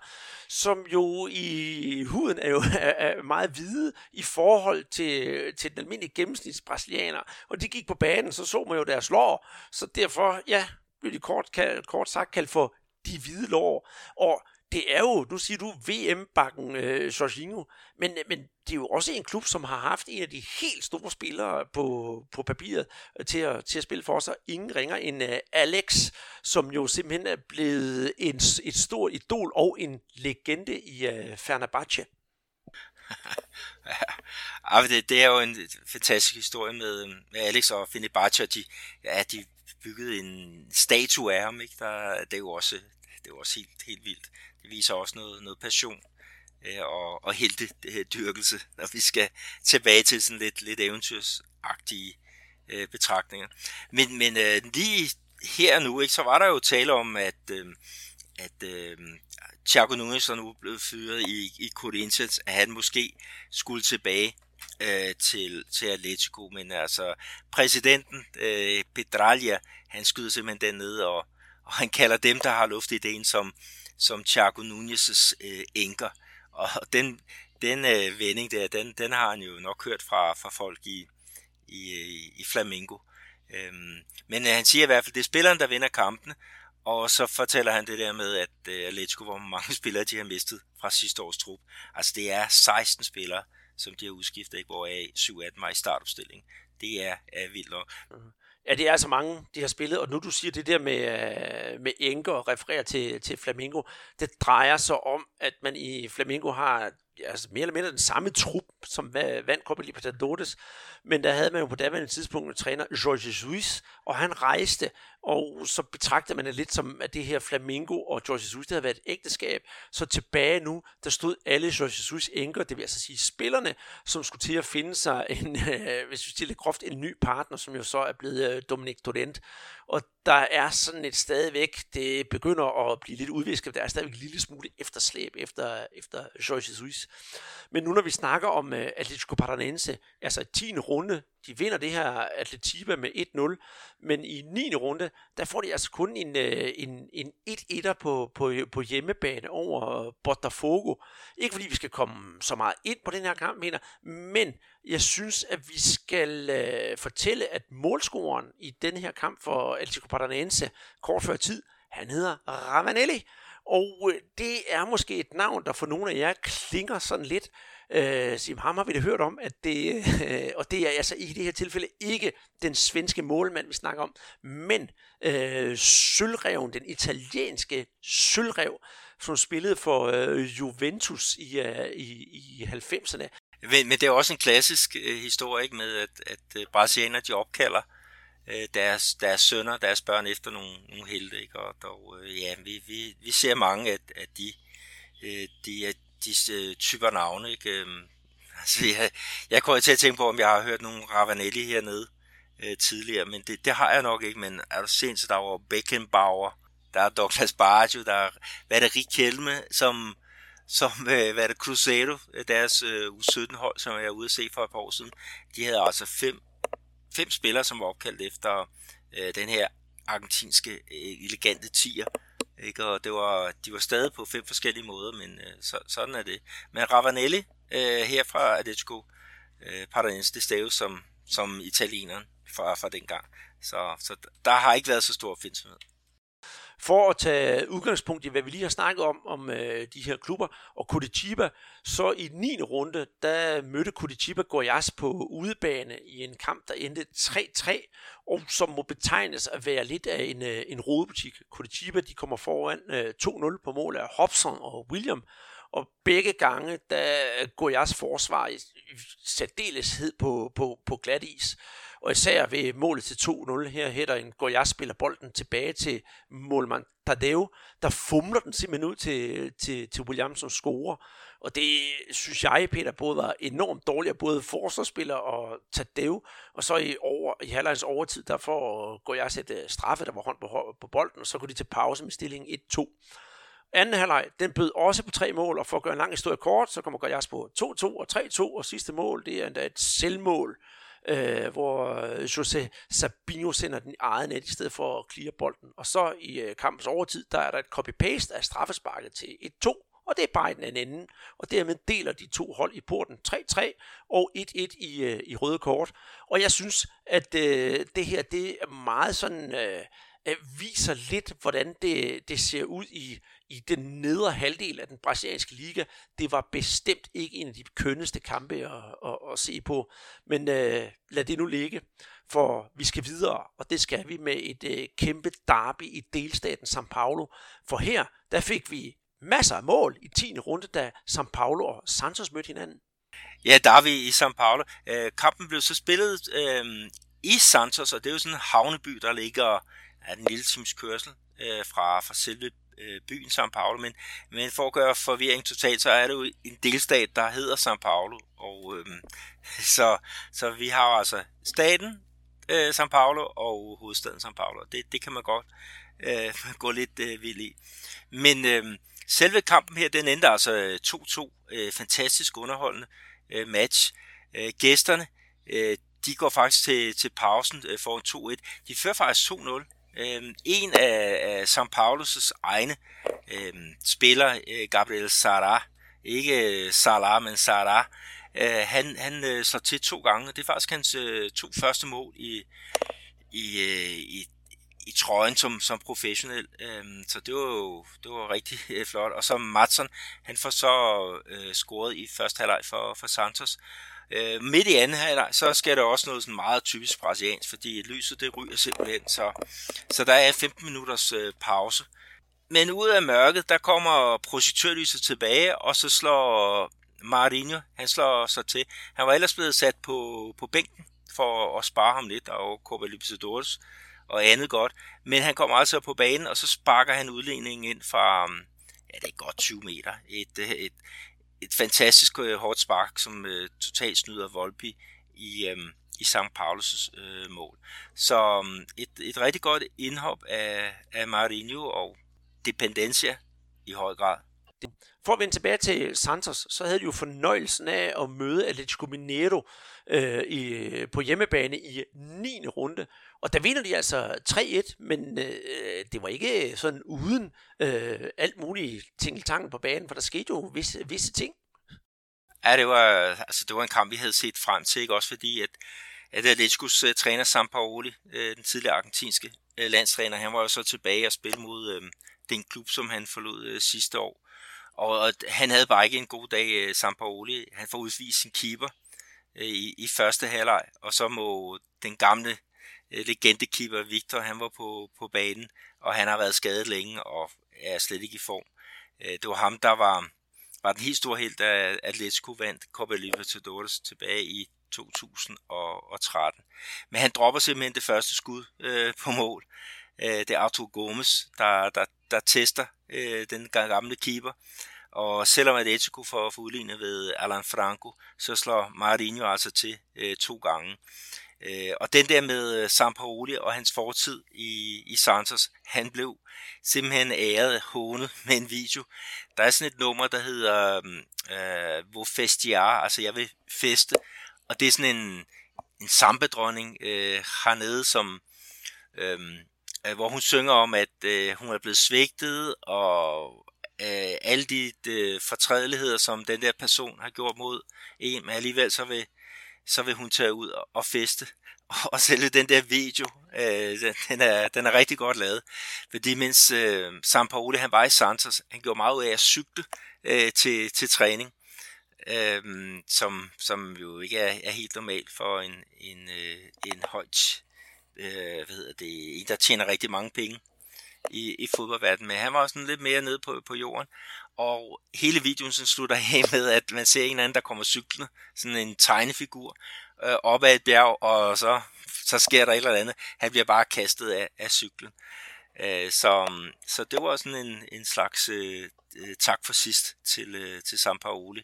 [SPEAKER 2] som jo i huden er jo *laughs* er meget hvide i forhold til, til den almindelige gennemsnitsbrasilianer. Og de gik på banen, så så man jo deres lår, så derfor, ja, blev de kort, kort sagt kaldt for de hvide lår. Og det er jo, nu siger du VM-bakken øh, Jorginho, men, øh, men det er jo også en klub, som har haft en af de helt store spillere på, på papiret øh, til, at, til at spille for sig. Ingen ringer end øh, Alex, som jo simpelthen er blevet en, et stort idol og en legende i øh, Fenerbahce. *laughs*
[SPEAKER 3] ja, det, det er jo en fantastisk historie med, øh, med Alex og Fenerbahce. De, ja, de byggede en statue af ham, ikke? Der, det er jo også, det er jo også helt, helt vildt det viser også noget, noget passion øh, og, og helte dyrkelse, når vi skal tilbage til sådan lidt, lidt eventyrsagtige øh, betragtninger. Men, men øh, lige her nu, ikke, så var der jo tale om, at, øh, at øh, Thiago Nunes er nu blevet fyret i, i Corinthians, at han måske skulle tilbage øh, til, til Atletico, men altså præsidenten øh, Pedralia, han skyder simpelthen den ned, og, og han kalder dem, der har luft i den, som som Thiago Nunez' øh, enker. Og *laughs* den, den øh, vending der, den, den har han jo nok hørt fra, fra folk i, i, øh, i Flamingo. Øhm, men øh, han siger i hvert fald, det er spilleren, der vinder kampene, og så fortæller han det der med, at øh, Atletico, hvor mange *laughs* spillere de har mistet fra sidste års trup. Altså det er 16 spillere, som de har udskiftet, ikke? hvoraf 7 af dem er i startopstilling. Det er, er vildt nok. Mm-hmm.
[SPEAKER 2] Ja, det er altså mange, de har spillet, og nu du siger det der med, øh, med enker og refererer til, til Flamingo, det drejer sig om, at man i Flamingo har altså mere eller mindre den samme trup, som vandt Copa Libertadores, men der havde man jo på daværende tidspunkt en træner, Jorge Suiz, og han rejste, og så betragtede man det lidt som, at det her Flamingo og George Jesus, det havde været et ægteskab, så tilbage nu, der stod alle George Jesus enker, det vil altså sige spillerne, som skulle til at finde sig en, *laughs* øh, hvis vi stiller groft, en ny partner, som jo så er blevet øh, Dominic Torrent, og der er sådan et stadigvæk, det begynder at blive lidt udvisket, der er stadigvæk en lille smule efterslæb efter, efter George Jesus. Men nu når vi snakker om øh, Atletico Paranense, altså 10. runde, de vinder det her Atletiba med 1-0, men i 9. runde, der får de altså kun en, øh, en, en 1-1'er på, på, på hjemmebane over Botafogo. Ikke fordi vi skal komme så meget ind på den her kamp, mener, men jeg synes, at vi skal uh, fortælle, at målscoren i den her kamp for Atletico Paranaense kort før tid, han hedder Ravanelli. Og øh, det er måske et navn, der for nogle af jer klinger sådan lidt. Øh, Sim, ham har vi da hørt om, at det, øh, og det er altså i det her tilfælde ikke den svenske målmand, vi snakker om, men øh, sølvreven, den italienske sølvrev, som spillede for øh, Juventus i, øh, i, i 90'erne.
[SPEAKER 3] Men, men det er også en klassisk øh, historie ikke, med, at, at øh, brasilianer de opkalder øh, deres, deres sønner, deres børn efter nogle, nogle helte, ikke? Og dog, øh, ja, vi, vi, vi ser mange af, af de, øh, de, de øh, typer navne, ikke? Øhm, altså, jeg, jeg kommer til at tænke på, om jeg har hørt nogle Ravanelli hernede øh, tidligere, men det, det har jeg nok ikke, men er du sent, så der var Beckenbauer, der er Douglas Baggio, der er, hvad er det, Rik Kjelme, som, som øh, hvad er det, Cruzeiro, øh, deres øh, U17-hold, som jeg er ude at se for et par år siden, de havde altså fem fem spillere, som var opkaldt efter øh, den her argentinske øh, elegante tiger. Ikke? Og det var, de var stadig på fem forskellige måder, men øh, så, sådan er det. Men Ravanelli øh, her fra Atletico øh, Paranense, det staves som, som italieneren fra, fra den gang. Så, så der har ikke været så stor opfindsomhed.
[SPEAKER 2] For at tage udgangspunkt i, hvad vi lige har snakket om, om øh, de her klubber, og Curitiba, så i 9. runde, der mødte Curitiba Goiás på udebane i en kamp, der endte 3-3, og som må betegnes at være lidt af en, øh, en rodebutik. Curitiba, de kommer foran øh, 2-0 på mål af Hobson og William, og begge gange, der går jeres forsvar i særdeleshed på, på, på glat is. Og især ved målet til 2-0 her hætter en Goyas spiller bolden tilbage til målmand Tadeo, der fumler den simpelthen ud til, til, til Williamson scorer. Og det synes jeg, Peter, både var enormt dårligt, både forsvarsspiller og Tadeo. Og så i, over, i halvlejens overtid, der får Goyas et øh, straffe, der var hånd på, på bolden, og så kunne de til pause med stillingen 1-2. Anden halvleg, den bød også på tre mål, og for at gøre en lang historie kort, så kommer Goyas på 2-2 og 3-2, og sidste mål, det er endda et selvmål, øh, hvor øh, José Sabino sender den i eget net i stedet for at clear bolden. Og så i øh, kampens overtid, der er der et copy-paste af straffesparket til 1-2, og det er bare i den anden ende. Og dermed deler de to hold i porten 3-3 og 1-1 i, øh, i røde kort. Og jeg synes, at øh, det her det er meget sådan... Øh, øh viser lidt, hvordan det, det ser ud i, i den nedre halvdel af den brasilianske liga. Det var bestemt ikke en af de kønneste kampe at, at, at se på. Men øh, lad det nu ligge, for vi skal videre, og det skal vi med et øh, kæmpe derby i delstaten São Paulo. For her, der fik vi masser af mål i 10. runde, da São Paulo og Santos mødte hinanden.
[SPEAKER 3] Ja, der er vi i São Paulo. Øh, kampen blev så spillet øh, i Santos, og det er jo sådan en havneby, der ligger af en lille times kørsel øh, fra, fra selve øh, byen São Paulo, men, men for at gøre forvirring totalt, så er det jo en delstat, der hedder São Paulo, og øh, *laughs* så, så vi har altså staten øh, São Paulo og hovedstaden São Paulo. Det, det kan man godt øh, *laughs* gå lidt øh, vild i. Men øh, selve kampen her, den endte altså øh, 2-2. Øh, fantastisk underholdende øh, match. Øh, gæsterne, øh, de går faktisk til, til pausen øh, for 2-1. De fører faktisk 2-0. Øhm, en af, af São Paulos' egne øh, spiller, øh, Gabriel Sara, ikke øh, Salah, men Sara, øh, han, han øh, slår til to gange. Det er faktisk hans øh, to første mål i, i, øh, i, i trøjen som, som professionel. Øh, så det var jo det var rigtig øh, flot. Og så Matson, han får så øh, scoret i første halvleg for, for Santos. Øh, midt i anden halvleg, så skal der også noget sådan meget typisk brasiliansk, fordi lyset det ryger simpelthen, så, så der er 15 minutters øh, pause. Men ud af mørket, der kommer projektørlyset tilbage, og så slår Marinho, han slår sig til. Han var ellers blevet sat på, på bænken for at spare ham lidt, og Copa Libertadores og andet godt. Men han kommer altså på banen, og så sparker han udligningen ind fra, ja, det er godt 20 meter. Et, øh, et, et fantastisk øh, hårdt spark, som øh, totalt snyder Volpi i, øh, i St. Paulus' øh, mål. Så øh, et, et rigtig godt indhop af, af Marinho og Dependencia i høj grad.
[SPEAKER 2] For at vende tilbage til Santos, så havde de jo fornøjelsen af at møde Atletico Mineiro øh, i, på hjemmebane i 9. runde. Og der vinder de altså 3-1, men øh, det var ikke sådan uden øh, alt muligt tingeltangen på banen, for der skete jo visse, visse ting.
[SPEAKER 3] Ja, det var, altså, det var en kamp, vi havde set frem til, ikke? også fordi, at, at Atleticos uh, træner Sampaoli, uh, øh, den tidligere argentinske uh, landstræner, han var jo så tilbage og spille mod uh, den klub, som han forlod uh, sidste år. Og, og han havde bare ikke en god dag, uh, Sampaoli. Han får udvist sin keeper uh, i, i første halvleg, og så må den gamle Øh, legendekeeper Victor, han var på, på banen, og han har været skadet længe og er slet ikke i form. Øh, det var ham, der var var den helt store held, da Atletico vandt Copa Libertadores tilbage i 2013. Men han dropper simpelthen det første skud øh, på mål. Øh, det er Arthur Gomes, der, der, der tester øh, den gamle keeper. Og selvom Atletico får, får udlignet ved Alan Franco, så slår Marinho altså til øh, to gange. Øh, Øh, og den der med øh, Sampaoli og hans fortid i, i Santos, han blev simpelthen æret hånet *laughs* med en video. Der er sådan et nummer, der hedder mm, øh, Hvor festiar, altså jeg vil feste. Og det er sådan en, en sambadronning øh, hernede, som, øh, øh hvor hun synger om, at øh, hun er blevet svigtet, og øh, alle de, øh, fortrædeligheder, som den der person har gjort mod en, men alligevel så vil så vil hun tage ud og feste. *laughs* Og sælge den der video, øh, den, er, den er rigtig godt lavet. Fordi mens øh, Sam han var i Santos, han gjorde meget ud af at cykle øh, til, til træning. Øh, som, som jo ikke er, er helt normalt for en, en, øh, en højt, øh, hvad hedder det, en der tjener rigtig mange penge i, i fodboldverdenen, men han var sådan lidt mere nede på, på jorden. Og hele videoen sådan slutter af *laughs* med, at man ser en anden, der kommer cyklende, sådan en tegnefigur, øh, op ad et bjerg, og så, så sker der et eller andet. Han bliver bare kastet af, af cyklen. Øh, så, så det var sådan en, en slags øh, øh, tak for sidst til, øh, til Sampaoli.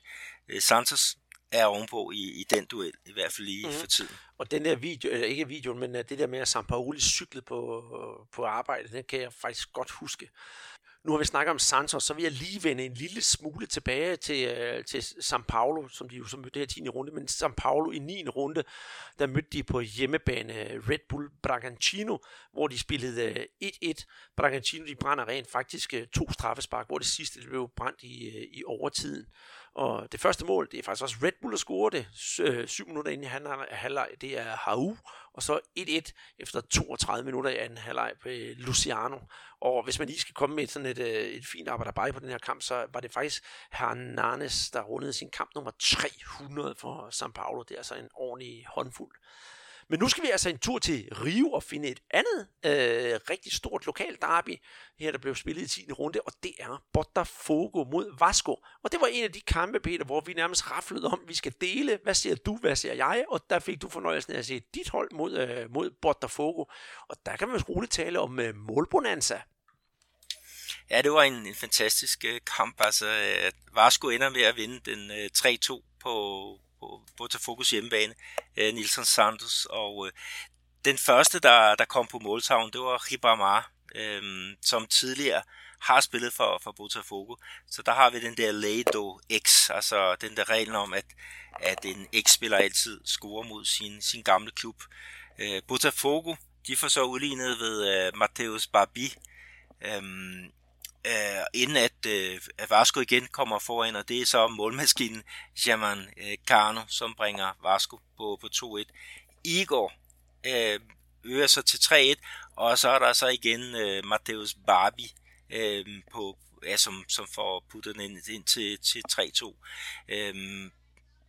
[SPEAKER 3] Øh, Santos er ovenpå i, i den duel, i hvert fald lige mm. for tiden.
[SPEAKER 2] Og den der video, eller ikke videoen, men øh, det der med, at Sampaoli cyklede på, på arbejde, den kan jeg faktisk godt huske. Nu har vi snakket om Santos, så vil jeg lige vende en lille smule tilbage til, øh, til San Paulo, som de jo så mødte her 10. runde, men San Paulo i 9. runde, der mødte de på hjemmebane Red Bull Bragantino, hvor de spillede øh, 1-1. Bragantino, de brænder rent faktisk øh, to straffespark, hvor det sidste blev brændt i, øh, i overtiden. Og det første mål, det er faktisk også Red Bull, der scorer det. Øh, syv minutter inden i anden halvleg, det er Hau. Og så 1-1 efter 32 minutter i anden halvleg på øh, Luciano. Og hvis man lige skal komme med sådan et, øh, et fint arbejde på den her kamp, så var det faktisk Hernanes, der rundede sin kamp nummer 300 for São Paulo. Det er altså en ordentlig håndfuld. Men nu skal vi altså en tur til Rio og finde et andet øh, rigtig stort lokalt derby, her der blev spillet i 10. runde, og det er Botafogo mod Vasco. Og det var en af de kampe, Peter, hvor vi nærmest raflede om, vi skal dele, hvad ser du, hvad ser jeg, og der fik du fornøjelsen af at se dit hold mod, øh, mod Botafogo. Og der kan man roligt tale om øh, målbonanza.
[SPEAKER 3] Ja, det var en, en fantastisk øh, kamp. Altså, øh, Vasco ender med at vinde den øh, 3-2 på, på Botafogo's hjemmebane, øh, Nilsson Santos, og øh, den første, der, der kom på måltavlen, det var Ribamar, øh, som tidligere har spillet for, for Botafogo. Så der har vi den der Lado X, altså den der regel om, at, at en X-spiller altid scorer mod sin, sin gamle klub. Øh, Botafogo, de får så udlignet ved øh, Mateus Barbi, øh, øh, inden at, øh, at Vasco igen kommer foran, og det er så målmaskinen Jaman øh, Carno, som bringer Vasco på, på 2-1. Igor øh, øger sig til 3-1, og så er der så igen øh, Mateus Barbie øh, på, ja, som, som får puttet den ind, ind til, til 3-2. Øh,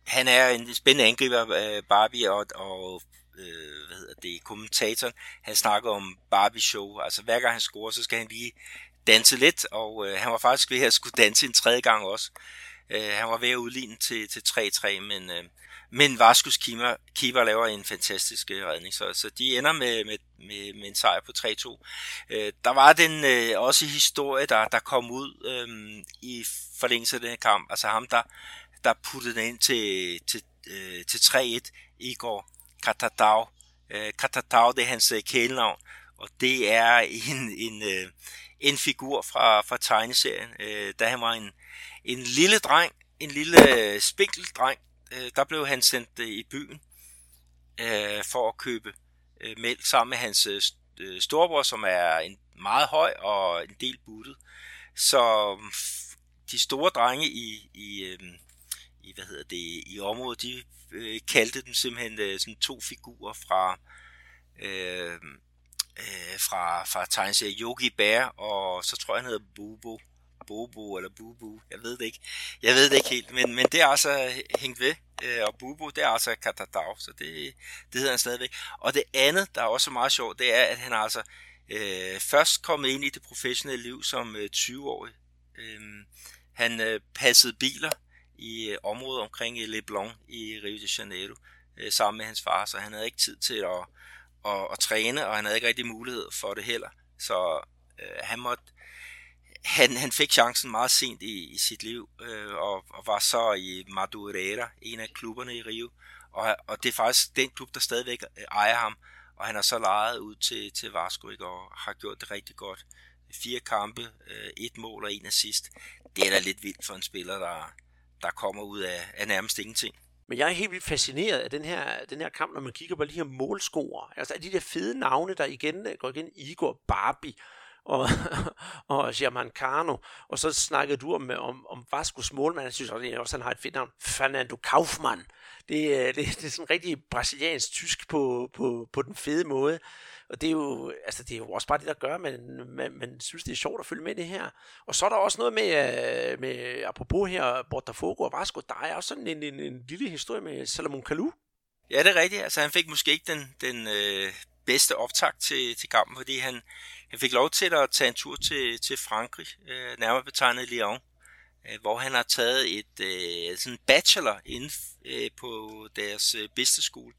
[SPEAKER 3] han er en spændende angriber, øh, Barbie, og, og øh, hvad hedder det, kommentatoren, han snakker om Barbie show, altså hver gang han scorer, så skal han lige danse lidt, og øh, han var faktisk ved at skulle danse en tredje gang også. Øh, han var ved at udligne til, til 3-3, men, øh, men Vaskus keeper, keeper laver en fantastisk øh, redning, så, så de ender med, med, med, med en sejr på 3-2. Øh, der var den øh, også historie, der, der kom ud øh, i forlængelse af den her kamp, altså ham, der, der puttede den ind til, til, øh, til 3-1 i går, Katatau. Øh, Katatau, det er hans øh, kælenavn, og det er en, en, øh, en figur fra, fra tegneserien. Øh, da han var en, en lille dreng, en lille øh, spinkel dreng, øh, der blev han sendt øh, i byen øh, for at købe øh, mælk sammen med hans øh, øh storebror, som er en meget høj og en del buttet. Så mm, de store drenge i, i, øh, i hvad hedder det, i området, de øh, kaldte dem simpelthen øh, sådan to figurer fra øh, øh, fra, fra tegneserien Yogi Bear, og så tror jeg, han hedder Bubo. Bobo eller Bubu, jeg ved det ikke. Jeg ved det ikke helt, men, men det er altså hængt ved, øh, og Bubu, det er altså Katadau, så det, det hedder han stadigvæk. Og det andet, der er også meget sjovt, det er, at han altså øh, først kommet ind i det professionelle liv som øh, 20-årig. Øh, han øh, passede biler i øh, området omkring øh, Leblon i Rio de Janeiro, øh, sammen med hans far, så han havde ikke tid til at og, at træne, og han havde ikke rigtig mulighed for det heller. Så øh, han måtte han, han fik chancen meget sent i, i sit liv, øh, og, og var så i Madureira, en af klubberne i Rio, og, og det er faktisk den klub, der stadigvæk øh, ejer ham, og han har så lejet ud til, til Vasco, ikke, og har gjort det rigtig godt. Fire kampe, øh, et mål og en assist. Det er da lidt vildt for en spiller, der, der kommer ud af, af nærmest ingenting.
[SPEAKER 2] Men jeg er helt vildt fascineret af den her, den her kamp, når man kigger på de her målscorer. Altså de der fede navne, der igen øh, går igen. Igor Barbie og, *laughs* og Germancano. Og så snakkede du om, om, om Vascos målmand. Jeg synes også, at han har et fedt navn. Fernando Kaufmann. det, øh, *laughs* det, det er sådan rigtig brasiliansk-tysk på, på, på den fede måde. Og det er jo, altså det er jo også bare det, der gør, at man, man, man synes, det er sjovt at følge med det her. Og så er der også noget med, øh, med apropos her, Botafogo og Vasco, der er også sådan en, en, en lille historie med Salomon Kalou.
[SPEAKER 3] Ja, det er rigtigt. Altså han fik måske ikke den, den øh, bedste optakt til, til kampen, fordi han, han fik lov til at tage en tur til, til Frankrig, øh, nærmere betegnet Lyon, øh, hvor han har taget et øh, sådan bachelor inden øh, på deres øh, business school.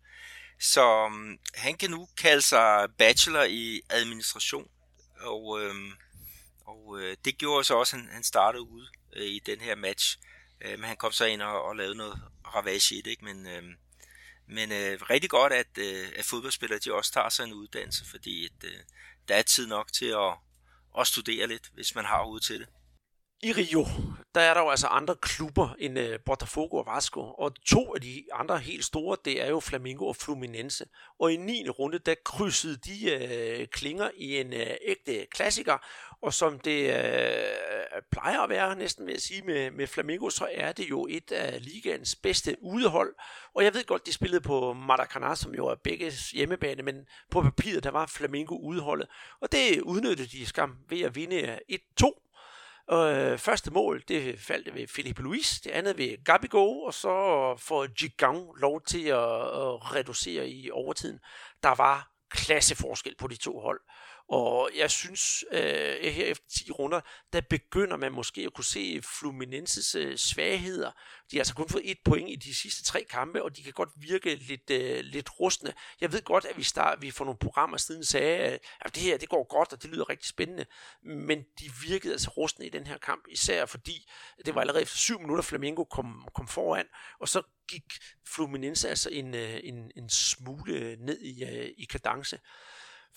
[SPEAKER 3] Så um, han kan nu kalde sig bachelor i administration, og, øhm, og øh, det gjorde så også, at han, han startede ud øh, i den her match. Øh, men han kom så ind og, og lavede noget ravage i det, ikke? men... Øh, men øh, rigtig godt, at, øh, at fodboldspillere de også tager sig en uddannelse, fordi at, øh, der er tid nok til at, at studere lidt, hvis man har ud til det.
[SPEAKER 2] I Rio, der er der jo altså andre klubber end øh, Botafogo og Vasco, og to af de andre helt store, det er jo Flamengo og Fluminense. Og i 9. runde, der krydsede de øh, klinger i en øh, ægte klassiker, og som det øh, plejer at være, næsten vil jeg sige, med, med Flamengo, så er det jo et af ligaens bedste udehold. Og jeg ved godt, de spillede på Maracanã, som jo er begge hjemmebane, men på papiret, der var Flamengo udeholdet. Og det udnyttede de skam ved at vinde øh, 1-2 Øh, første mål, det faldt ved Philippe Luis, det andet ved Gabigo, og så får Gigang lov til at, at reducere i overtiden. Der var klasseforskel på de to hold. Og jeg synes, øh, her efter 10 runder, der begynder man måske at kunne se Fluminenses øh, svagheder. De har altså kun fået et point i de sidste tre kampe, og de kan godt virke lidt, øh, lidt rustne. Jeg ved godt, at vi, start, vi for nogle programmer siden sagde, at det her det går godt, og det lyder rigtig spændende. Men de virkede altså rustne i den her kamp, især fordi det var allerede efter syv minutter, Flamengo kom, kom foran, og så gik Fluminense altså en, øh, en, en smule ned i, øh, i kadence.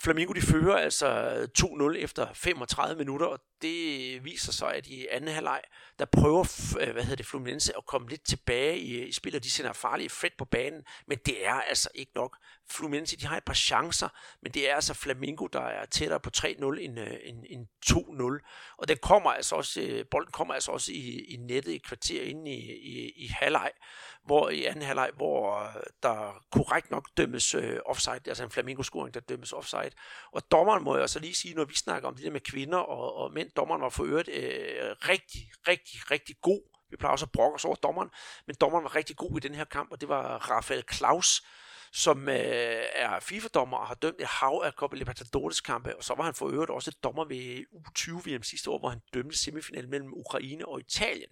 [SPEAKER 2] Flamingo de fører altså 2-0 efter 35 minutter, og det viser sig, at i anden halvleg, der prøver øh, hvad hedder det, Fluminense at komme lidt tilbage i, i spillet. De sender farlige Fred på banen, men det er altså ikke nok. Fluminense de har et par chancer, men det er altså Flamingo, der er tættere på 3-0 øh, end, end, end 2-0. Og den kommer altså også, øh, bolden kommer altså også i, i nettet i kvarter inde i, i, i halvleg, hvor i anden halvleg, hvor øh, der korrekt nok dømmes øh, offside, altså en Flamingo-scoring, der dømmes offside. Og dommeren må jeg så lige sige, når vi snakker om det der med kvinder og, og mænd, dommeren var for øvrigt øh, rigtig, rigtig, rigtig god. Vi plejer også at brokke os over dommeren, men dommeren var rigtig god i den her kamp, og det var Rafael Klaus, som øh, er FIFA-dommer og har dømt et hav af Copa Libertadores kampe, og så var han for øvrigt også et dommer ved U20 VM sidste år, hvor han dømte semifinalen mellem Ukraine og Italien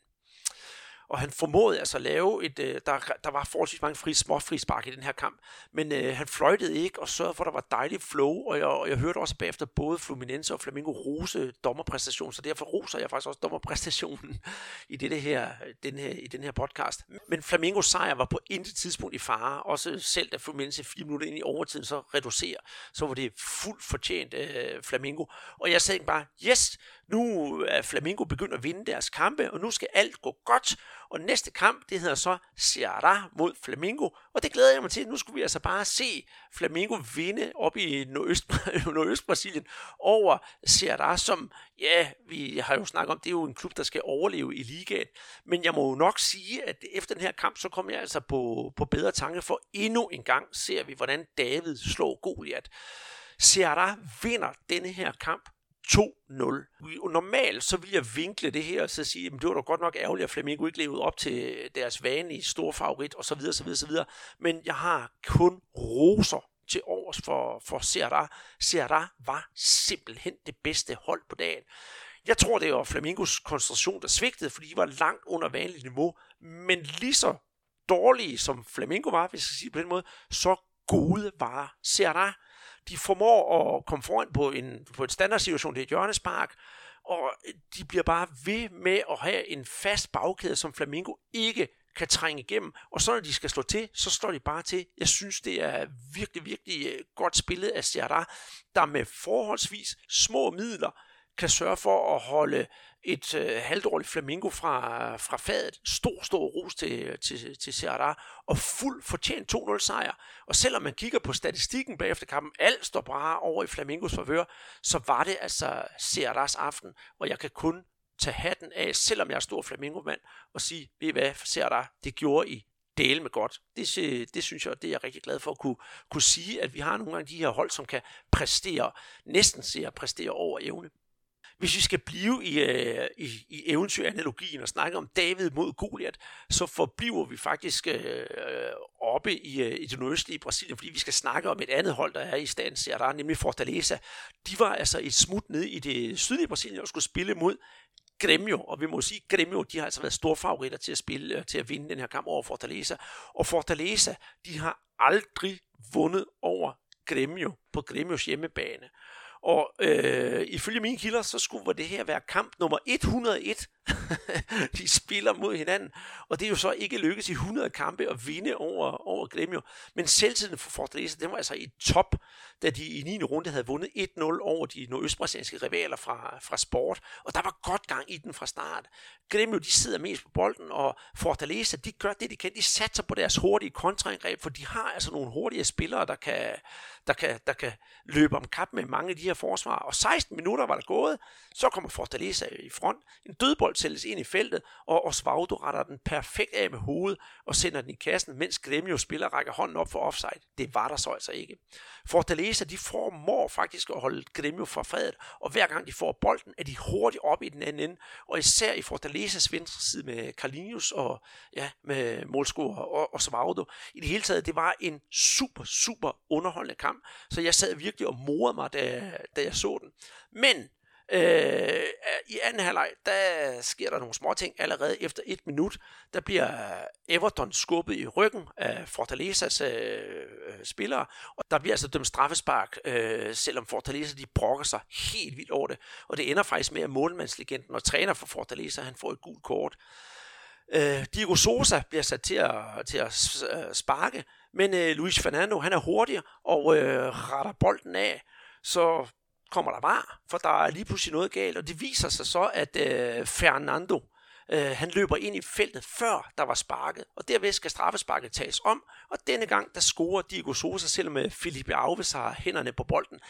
[SPEAKER 2] og han formåede altså at lave et, øh, der, der var forholdsvis mange fri, små frispark i den her kamp, men øh, han fløjtede ikke og sørgede for, at der var dejligt flow, og jeg, og jeg hørte også bagefter både Fluminense og Flamingo rose dommerpræstationen, så derfor roser jeg faktisk også dommerpræstationen i, det her, den her, i den her podcast. Men Flamingos sejr var på intet tidspunkt i fare, også selv da Fluminense fire minutter ind i overtiden så reducerer, så var det fuldt fortjent øh, Flamingo, og jeg sagde bare, yes, nu er Flamingo begyndt at vinde deres kampe, og nu skal alt gå godt. Og næste kamp, det hedder så Ceará mod Flamingo, og det glæder jeg mig til. Nu skulle vi altså bare se Flamingo vinde op i Nordøst, *laughs* Nordøst-Brasilien over Ceará, som, ja, vi har jo snakket om, det er jo en klub, der skal overleve i ligaen. Men jeg må jo nok sige, at efter den her kamp, så kommer jeg altså på, på bedre tanke, for endnu en gang ser vi, hvordan David slår Goliath. Ceará vinder denne her kamp 2-0. Normalt så vil jeg vinkle det her og så sige, at det var da godt nok ærgerligt, at Flamengo ikke levede op til deres vanlige store favorit osv. så videre. Men jeg har kun roser til års for, for Serra. Serra var simpelthen det bedste hold på dagen. Jeg tror, det var Flamingos koncentration, der svigtede, fordi de var langt under vanligt niveau. Men lige så dårlige som Flamingo var, hvis jeg skal sige på den måde, så gode var Serra de formår at komme foran på, en, på en standardsituation, det er et hjørnespark, og de bliver bare ved med at have en fast bagkæde, som Flamingo ikke kan trænge igennem, og så når de skal slå til, så står de bare til. Jeg synes, det er virkelig, virkelig øh, godt spillet af Sierra, der med forholdsvis små midler kan sørge for at holde et øh, halvdårligt flamingo fra, fra fadet. Stor, stor ros til, til, til Serra, og fuld fortjent 2-0 sejr. Og selvom man kigger på statistikken bagefter kampen, alt står bare over i Flamingos favør, så var det altså Serras aften, og jeg kan kun tage hatten af, selvom jeg er stor flamingo-mand, og sige, ved I hvad, Serra, det gjorde I dele med godt. Det, det synes jeg, det er jeg rigtig glad for at kunne, kunne sige, at vi har nogle gange de her hold, som kan præstere, næsten se at præstere over evne. Hvis vi skal blive i, øh, i, i eventyranalogien og snakke om David mod Goliat, så forbliver vi faktisk øh, oppe i, øh, i det nordøstlige Brasilien, fordi vi skal snakke om et andet hold, der er i stand til, der er nemlig Fortaleza. De var altså et smut ned i det sydlige Brasilien og skulle spille mod Gremio, og vi må sige, Gremio, de har altså været store favoritter til at spille, øh, til at vinde den her kamp over Fortaleza. Og Fortaleza, de har aldrig vundet over Gremio på Gremios hjemmebane. Og øh, ifølge mine kilder, så skulle det her være kamp nummer 101 *laughs* de spiller mod hinanden, og det er jo så ikke lykkedes i 100 kampe at vinde over, over Gremio. Men selvtiden for Fortaleza, den var altså i top, da de i 9. runde havde vundet 1-0 over de nordøstbrasilianske rivaler fra, fra sport, og der var godt gang i den fra start. Gremio, de sidder mest på bolden, og Fortaleza, de gør det, de kan. De satser på deres hurtige kontraangreb, for de har altså nogle hurtige spillere, der kan, der kan, der kan løbe om kap med mange af de her forsvar. Og 16 minutter var der gået, så kommer Fortaleza i front. En dødbold bold sælges ind i feltet, og Osvaldo retter den perfekt af med hovedet og sender den i kassen, mens Gremio spiller rækker hånden op for offside. Det var der så altså ikke. Fortaleza, de formår faktisk at holde Gremio fra fadet, og hver gang de får bolden, er de hurtigt op i den anden ende, og især i Fortalezas venstre side med Carlinhos og ja, med målscorer og Osvaldo. I det hele taget, det var en super, super underholdende kamp, så jeg sad virkelig og morede mig, da, da jeg så den. Men Øh, I anden halvleg, der sker der nogle små ting allerede efter et minut. Der bliver Everton skubbet i ryggen af Fortalezas øh, spillere, og der bliver altså dømt straffespark, øh, selvom Fortaleza de brokker sig helt vildt over det. Og det ender faktisk med, at målmandslegenden og træner for Fortaleza, han får et gult kort. Øh, Diego Sosa bliver sat til at, til at øh, sparke, men øh, Luis Fernando, han er hurtigere og øh, retter bolden af, så kommer der var, for der er lige pludselig noget galt, og det viser sig så, at øh, Fernando, øh, han løber ind i feltet før der var sparket, og derved skal straffesparket tages om, og denne gang der scorer Diego Sosa, selvom øh, Felipe Alves har hænderne på bolden.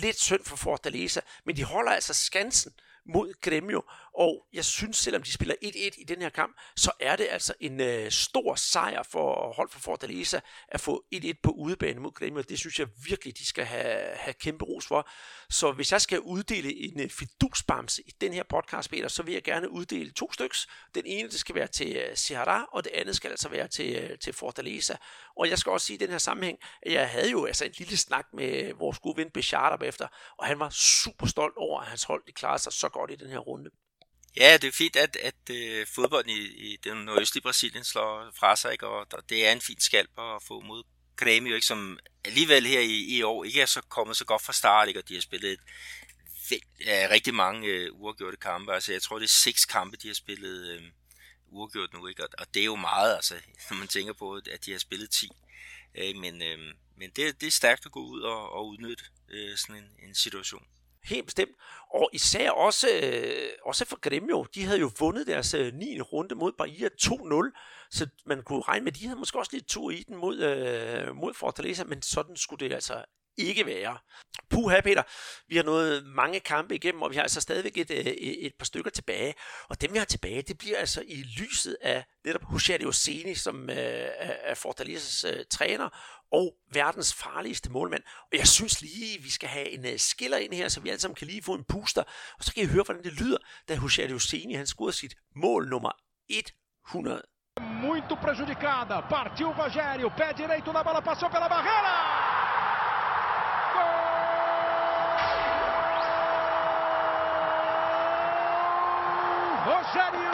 [SPEAKER 2] Lidt synd for Fortaleza, men de holder altså skansen mod Gremio, og jeg synes, selvom de spiller 1-1 i den her kamp, så er det altså en øh, stor sejr for hold for Fortaleza at få 1-1 på udebane mod Grêmio. Det synes jeg virkelig, de skal have, have kæmpe ros for. Så hvis jeg skal uddele en øh, fidusbamse i den her podcast, Peter, så vil jeg gerne uddele to styks. Den ene, det skal være til øh, Ceará, og det andet skal altså være til, øh, til Fortaleza. Og jeg skal også sige i den her sammenhæng, at jeg havde jo altså en lille snak med vores gode ven Bechard efter, og han var super stolt over, at hans hold de klarede sig så godt i den her runde.
[SPEAKER 3] Ja, det er fint, at, at uh, fodbolden i, i den nordøstlige Brasilien slår fra sig, ikke? og det er en fin skalp at få mod Grêmio, ikke? som alligevel her i, i år ikke er så kommet så godt fra start, ikke? og de har spillet et, ja, rigtig mange uh, uafgjorte kampe. Altså, jeg tror, det er seks kampe, de har spillet uh, uafgjort nu, ikke? Og, og det er jo meget, altså, *laughs* når man tænker på, at de har spillet 10. Uh, men uh, men det, det er stærkt at gå ud og, og udnytte uh, sådan en, en situation.
[SPEAKER 2] Helt bestemt. Og især også, øh, også for Gremio, de havde jo vundet deres øh, 9. runde mod Bahia 2-0, så man kunne regne med, at de havde måske også lidt tur i den mod, øh, mod Fortaleza, men sådan skulle det altså ikke være. Puha, Peter, vi har nået mange kampe igennem, og vi har altså stadigvæk et, øh, et, et par stykker tilbage. Og dem, vi har tilbage, det bliver altså i lyset af netop Hussein Oseni, som øh, er Fortalezas øh, træner, og verdens farligste målmand. Og jeg synes lige, vi skal have en uh, skiller ind her, så vi alle sammen kan lige få en booster. Og så kan I høre, hvordan det lyder, da Hussein Oseni, han scorede sit mål nummer 100.
[SPEAKER 4] Muito prejudicada, partiu Rogério, pé direito na bola, passou pela barreira! Rogério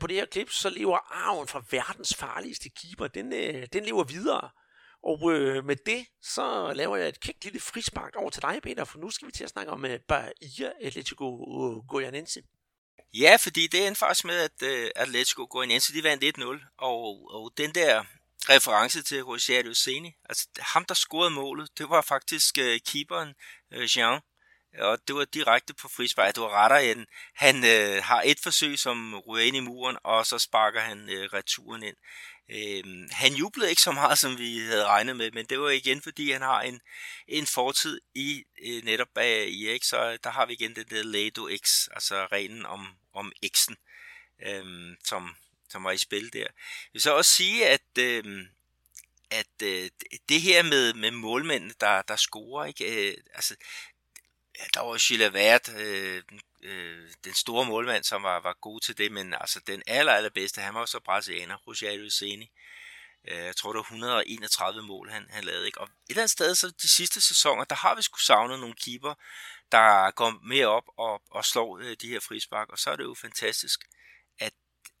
[SPEAKER 2] på det her klip, så lever arven fra verdens farligste keeper, den, øh, den lever videre. Og øh, med det, så laver jeg et kægt lille frispark over til dig, Peter, for nu skal vi til at snakke om øh, Bahia Atletico øh, Goianense.
[SPEAKER 3] Ja, fordi det endte faktisk med, at øh, Atletico Goianense, de vandt 1-0, og, og den der reference til Rogerio Seni. Altså ham, der scorede målet, det var faktisk øh, keeperen øh, Jean og det var direkte på frispark. Det var retter end, han øh, har et forsøg, som ryger ind i muren, og så sparker han øh, returen ind. Øh, han jublede ikke så meget, som vi havde regnet med, men det var igen, fordi han har en, en fortid i øh, netop bag i X, så øh, der har vi igen det der Lado X, altså reglen om, om X'en, øh, som, som var i spil der. Jeg vil så også sige, at, øh, at øh, det her med, med målmændene, der, der scorer, ikke? Øh, altså, der var Gilles øh, øh, den store målmand, som var, var god til det, men altså den aller, allerbedste, han var så brasilianer, Rogerio Ceni. Øh, jeg tror, det var 131 mål, han, han lavede. Ikke? Og et eller andet sted, så de sidste sæsoner, der har vi sgu savnet nogle keeper, der går mere op og, og slår øh, de her frispark, og så er det jo fantastisk, at,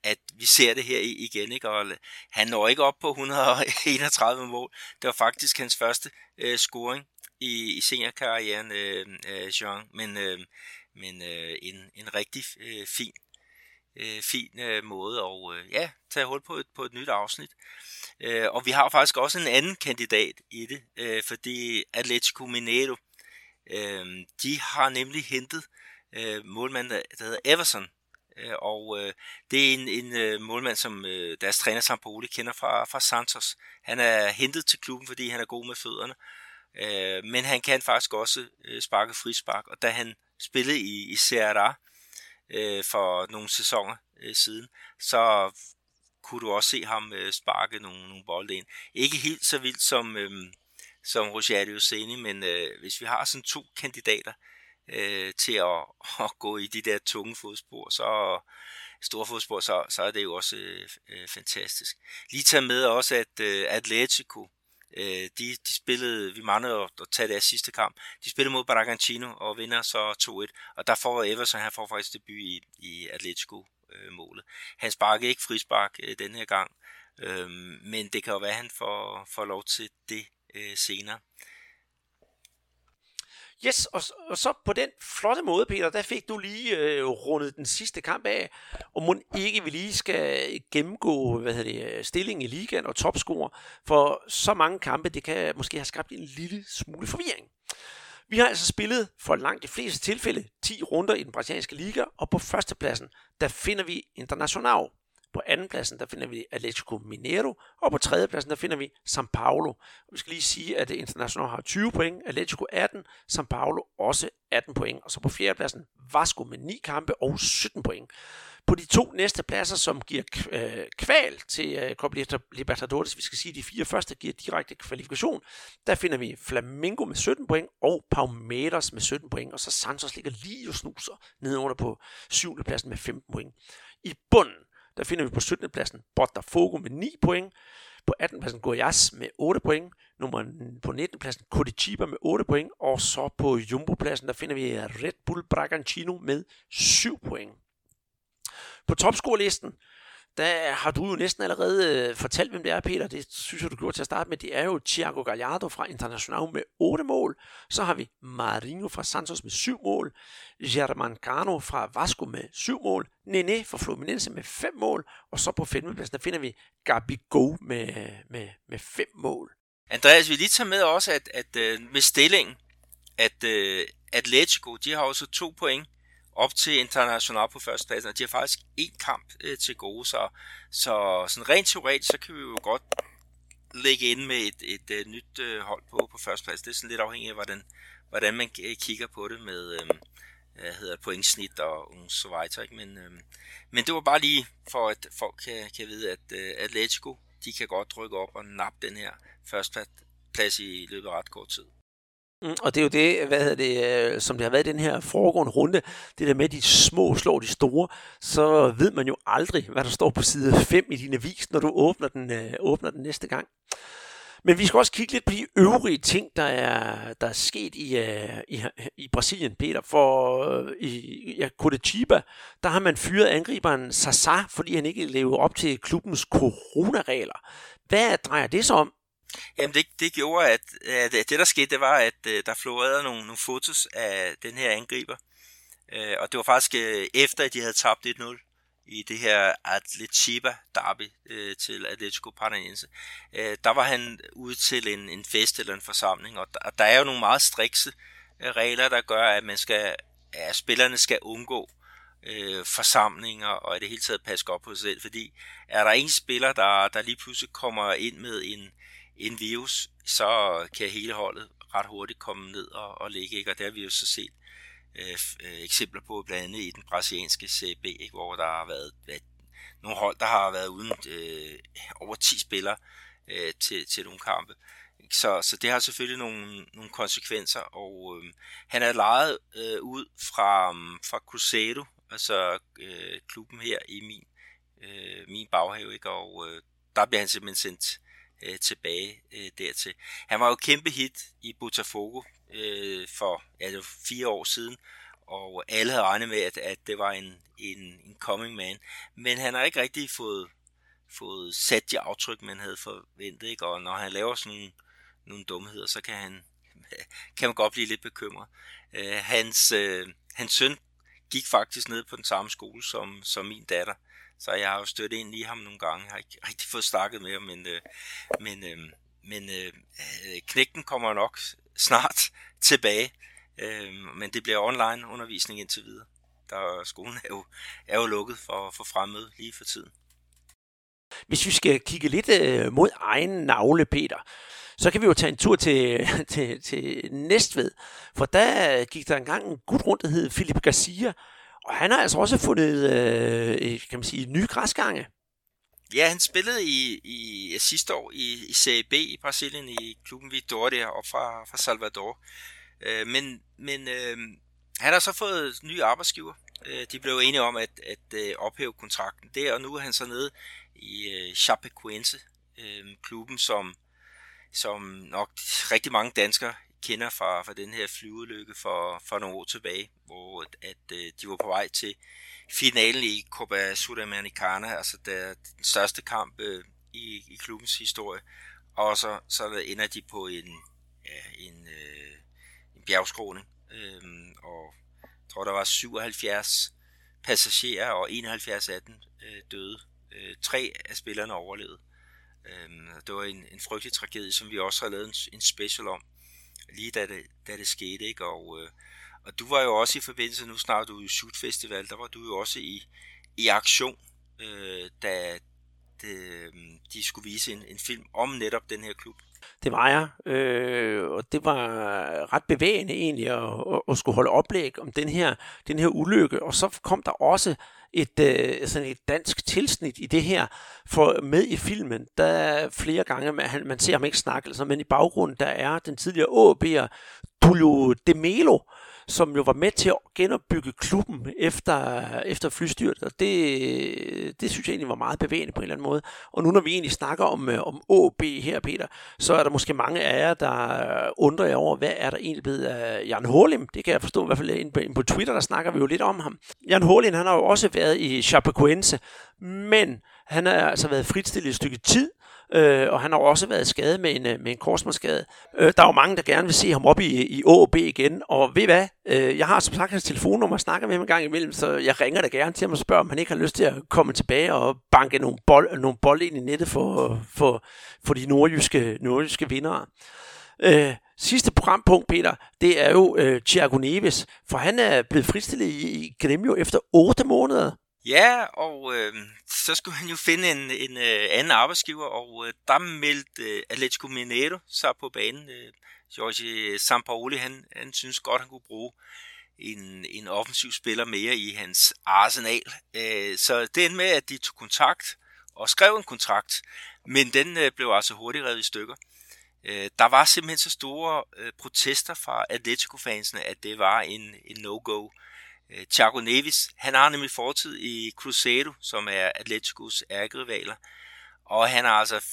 [SPEAKER 3] at vi ser det her igen. Ikke? Og øh, han når ikke op på 131 mål. Det var faktisk hans første øh, scoring i, i seniorkarrieren, øh, øh, Jean, men, øh, men øh, en, en rigtig øh, fin, øh, fin øh, måde at øh, ja, tage hul på et, på et nyt afsnit. Øh, og vi har faktisk også en anden kandidat i det, øh, fordi Atletico Mineiro, øh, de har nemlig hentet øh, målmanden, der hedder Everson, øh, og øh, det er en, en øh, målmand, som øh, deres træner Sampoli kender fra, fra Santos. Han er hentet til klubben, fordi han er god med fødderne, øh, Øh, men han kan faktisk også øh, sparke frispark, og da han spillede i, i Serra øh, for nogle sæsoner øh, siden, så kunne du også se ham øh, sparke nogle, nogle bolde ind. Ikke helt så vildt som, øh, som Rogerio Seni, men øh, hvis vi har sådan to kandidater øh, til at, *laughs* at gå i de der tunge fodspor, så store fodspor, så, så er det jo også øh, øh, fantastisk. Lige tage med også, at øh, Atletico Øh, de, de spillede, vi manglede at, at tage deres sidste kamp. De spillede mod Baragantino og vinder så 2-1. Og der får Everson, han får faktisk debut i, i Atletico-målet. Han sparkede ikke frispark øh, den her gang, øh, men det kan jo være, at han får, får lov til det øh, senere.
[SPEAKER 2] Yes, og, og så på den flotte måde, Peter, der fik du lige øh, rundet den sidste kamp af, og må ikke vi lige skal gennemgå hvad hedder det, øh, stillingen i ligaen og topscorer, for så mange kampe, det kan måske have skabt en lille smule forvirring. Vi har altså spillet for langt de fleste tilfælde 10 runder i den brasilianske liga, og på førstepladsen, der finder vi International på andenpladsen, der finder vi Atletico Mineiro, og på tredjepladsen, der finder vi São Paulo. Og vi skal lige sige, at International har 20 point, Atletico 18, São Paulo også 18 point. Og så på fjerdepladsen Vasco med 9 kampe og 17 point. På de to næste pladser, som giver øh, kval til øh, Copa Libertadores, vi skal sige, at de fire første giver direkte kvalifikation, der finder vi Flamengo med 17 point og Palmeiras med 17 point, og så Santos ligger lige og snuser nedenunder på syvende pladsen med 15 point. I bunden, der finder vi på 17. pladsen Botafogo med 9 point. På 18. pladsen Goiás med 8 point. Nummer på 19. pladsen Curitiba med 8 point. Og så på Jumbo-pladsen, der finder vi Red Bull Bragantino med 7 point. På topscorelisten, der har du jo næsten allerede øh, fortalt, hvem det er, Peter. Det synes jeg, du gjorde til at starte med. Det er jo Thiago Gallardo fra International med 8 mål. Så har vi Marinho fra Santos med 7 mål. German Cano fra Vasco med 7 mål. Nene fra Fluminense med 5 mål. Og så på femtepladsen, der finder vi Gabigol med, med, med 5 mål.
[SPEAKER 3] Andreas, vi lige tager med også, at, at øh, at øh, med stillingen, at uh, Atletico, de har også to point op til International på førstepladsen, og de har faktisk én kamp øh, til gode, så, så sådan rent teoretisk, så kan vi jo godt lægge ind med et, et, et nyt øh, hold på, på førstepladsen. Det er sådan lidt afhængigt af, hvordan, hvordan man øh, kigger på det med øh, hvad hedder pointsnit og, og så videre. Ikke? Men, øh, men det var bare lige for, at folk kan, kan vide, at øh, Atletico, de kan godt rykke op og nappe den her førsteplads i løbet af ret kort tid.
[SPEAKER 2] Mm, og det er jo det, hvad hedder det, øh, som det har været i den her foregående runde, det der med, at de små slår de store, så ved man jo aldrig, hvad der står på side 5 i din avis, når du åbner den, øh, åbner den næste gang. Men vi skal også kigge lidt på de øvrige ting, der er, der er sket i, uh, i, i Brasilien, Peter. For uh, i ja, Curitiba, der har man fyret angriberen Sasa, fordi han ikke levede op til klubbens coronaregler. Hvad drejer det så om?
[SPEAKER 3] Jamen det, det gjorde, at, at det der skete, det var, at øh, der florerede nogle, nogle fotos af den her angriber. Uh, og det var faktisk øh, efter, at de havde tabt 1-0 i det her Atletiba derby øh, til Atletico Paranaense. Uh, der var han ude til en, en fest eller en forsamling, og der, der er jo nogle meget strikse regler, der gør, at man skal, at spillerne skal undgå øh, forsamlinger og i det hele taget passe godt på sig selv, fordi er der en spiller, der, der lige pludselig kommer ind med en, en virus, så kan hele holdet ret hurtigt komme ned og, og ligge, ikke? og det har vi jo så set øh, øh, eksempler på, blandt andet i den brasilianske CB, ikke? hvor der har været, hvad, nogle hold, der har været uden øh, over 10 spillere øh, til, til nogle kampe. Så, så det har selvfølgelig nogle, nogle konsekvenser, og øh, han er lejet øh, ud fra, fra Cruzeiro, altså øh, klubben her i min, øh, min baghave, ikke? og øh, der bliver han simpelthen sendt øh, tilbage øh, dertil. Han var jo kæmpe hit i Botafogo øh, for ja, det var fire år siden, og alle havde regnet med, at, at det var en, en, en coming man. Men han har ikke rigtig fået, fået sat de aftryk, man havde forventet, ikke? og når han laver sådan nogle, nogle dumheder, så kan han *laughs* kan man godt blive lidt bekymret. Øh, hans, øh, hans søn gik faktisk ned på den samme skole som, som min datter, så jeg har jo stødt ind i ham nogle gange. Jeg har ikke rigtig fået snakket med ham, men, øh, men, øh, men øh, øh knægten kommer nok snart tilbage. Øh, men det bliver online undervisning indtil videre. Der skolen er jo, er jo lukket for, for fremmede lige for tiden.
[SPEAKER 2] Hvis vi skal kigge lidt øh, mod egen navle, Peter, så kan vi jo tage en tur til, til, til Næstved, for der gik der engang en gut rundt, der hed Philip Garcia, og han har altså også fundet, øh, kan man sige, nye græsgange.
[SPEAKER 3] Ja, han spillede i, i sidste år i, i Serie B i Brasilien i klubben Vitória op fra, fra Salvador. Øh, men men øh, han har så fået nye arbejdsgiver. Øh, de blev enige om at, at øh, ophæve kontrakten der, og nu er han så nede i øh, Chapecoense, øh, klubben som, som nok rigtig mange danskere kender fra, fra den her flyulykke for, for nogle år tilbage, hvor at, at øh, de var på vej til finalen i Copa Sudamericana, altså der, den største kamp øh, i, i klubbens historie, og så, så ender de på en, ja, en, øh, en bjergskråning, øh, og jeg tror der var 77 passagerer, og 71 af dem øh, døde. Øh, tre af spillerne overlevede. Øh, det var en, en frygtelig tragedie, som vi også har lavet en, en special om lige da det, da det skete, ikke? Og, øh, og du var jo også i forbindelse, nu snart du i Shoot Festival, der var du jo også i, i aktion, øh, da det, øh, de skulle vise en, en film om netop den her klub.
[SPEAKER 2] Det var jeg, øh, og det var ret bevægende egentlig at, at, at skulle holde oplæg om den her, den her ulykke, og så kom der også et, øh, sådan et dansk tilsnit i det her, for med i filmen, der er flere gange, man, man ser ham ikke snakke, altså, men i baggrunden, der er den tidligere AB'er, Tullio De Melo, som jo var med til at genopbygge klubben efter, efter flystyret, og det, det synes jeg egentlig var meget bevægende på en eller anden måde. Og nu når vi egentlig snakker om, øh, om AB her, Peter, så er der måske mange af jer, der undrer jer over, hvad er der egentlig blevet af Jan Hålim? Det kan jeg forstå i hvert fald inde på, på Twitter, der snakker vi jo lidt om ham. Jan Hålim, han har jo også været i Chapecoense, men han har altså været fritstillet et stykke tid, øh, og han har også været skadet med en, øh, med en korsmålsskade. Øh, der er jo mange, der gerne vil se ham op i, i OB igen, og ved hvad? Øh, jeg har som sagt hans telefonnummer og snakker med ham en gang imellem, så jeg ringer da gerne til ham og spørger, om han ikke har lyst til at komme tilbage og banke nogle bold, nogle bold ind i nettet for, for, for de nordjyske, nordjyske vindere. Øh, sidste programpunkt, Peter, det er jo øh, Thiago Neves, for han er blevet fristillet i, i Gremio efter 8 måneder.
[SPEAKER 3] Ja, og øh, så skulle han jo finde en, en øh, anden arbejdsgiver, og øh, der meldte øh, Atletico Mineiro sig på banen. Øh, Jorge Sampaoli, han, han synes godt, han kunne bruge en, en offensiv spiller mere i hans arsenal. Øh, så det endte med, at de tog kontakt og skrev en kontrakt, men den øh, blev altså hurtigt revet i stykker. Øh, der var simpelthen så store øh, protester fra Atletico-fansene, at det var en, en no-go. Øh, Øh, Thiago Neves, han har nemlig fortid i Cruzeiro, som er Atleticos ærgerivaler. Og han har altså,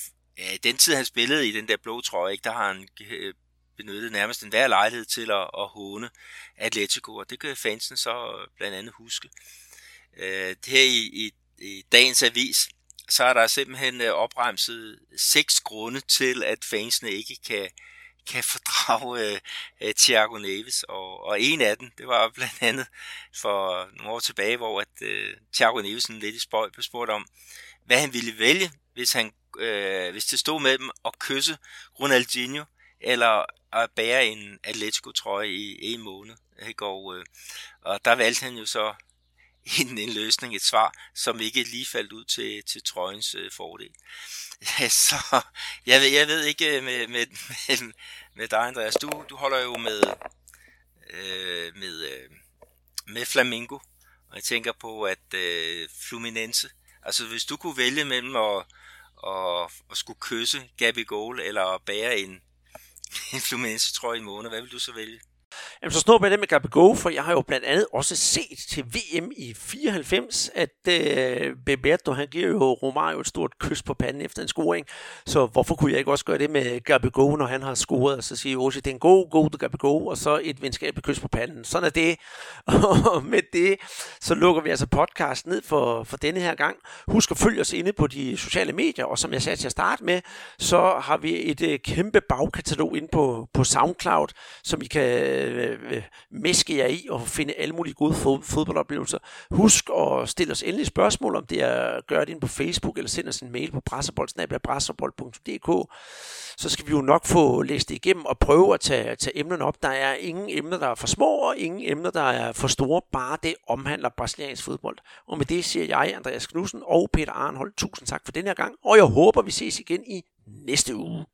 [SPEAKER 3] den tid han spillede i den der blå trøje, ikke, der har han øh, benyttet nærmest en hver lejlighed til at, at håne Atletico, og det kan fansen så blandt andet huske. Øh, her i, i, i dagens avis, så er der simpelthen opremset seks grunde til, at fansene ikke kan, kan fordrage øh, øh, Thiago Neves, og, og en af dem, det var blandt andet for nogle år tilbage, hvor at, øh, Thiago Neves lidt i spøj blev spurgt om, hvad han ville vælge, hvis, han, øh, hvis det stod med dem at kysse Ronaldinho eller at bære en Atletico-trøje i en måned. Ikke? Og, øh, og der valgte han jo så en, en løsning, et svar, som ikke lige faldt ud til, til trøjens øh, fordel. Ja, *laughs* så jeg ved, jeg ved ikke øh, med, med, med, med dig, Andreas. Du, du holder jo med, øh, med, øh, med Flamingo, og jeg tænker på, at øh, Fluminense, altså hvis du kunne vælge mellem at, at, at skulle kysse Gabi Goal, eller bære en, *laughs* en Fluminense trøje i måned, hvad vil du så vælge?
[SPEAKER 2] Jamen, så snupper jeg det med Gabigol, for jeg har jo blandt andet også set til VM i 94, at øh, Beberto, han giver jo Romario et stort kys på panden efter en scoring. Så hvorfor kunne jeg ikke også gøre det med Gabigol, når han har scoret? Og så siger Jose, det er en god, god Gabigol, og så et venskabeligt kys på panden. Sådan er det. *laughs* Og med det, så lukker vi altså podcast ned for, for denne her gang. Husk at følge os inde på de sociale medier, og som jeg sagde til at starte med, så har vi et øh, kæmpe bagkatalog inde på, på SoundCloud, som I kan øh, øh, meske jer i og finde alle mulige gode fodboldoplevelser. Husk at stille os endelig spørgsmål, om det er at gøre det ind på Facebook, eller send os en mail på brasserbold.dk. Så skal vi jo nok få læst det igennem og prøve at tage, tage emnerne op. Der er ingen emner, der er for små, og ingen emner, der er for store. Bare det omhandler brasiliansk fodbold. Og med det siger jeg, Andreas Knudsen og Peter Arnhold, tusind tak for den her gang, og jeg håber, vi ses igen i næste uge.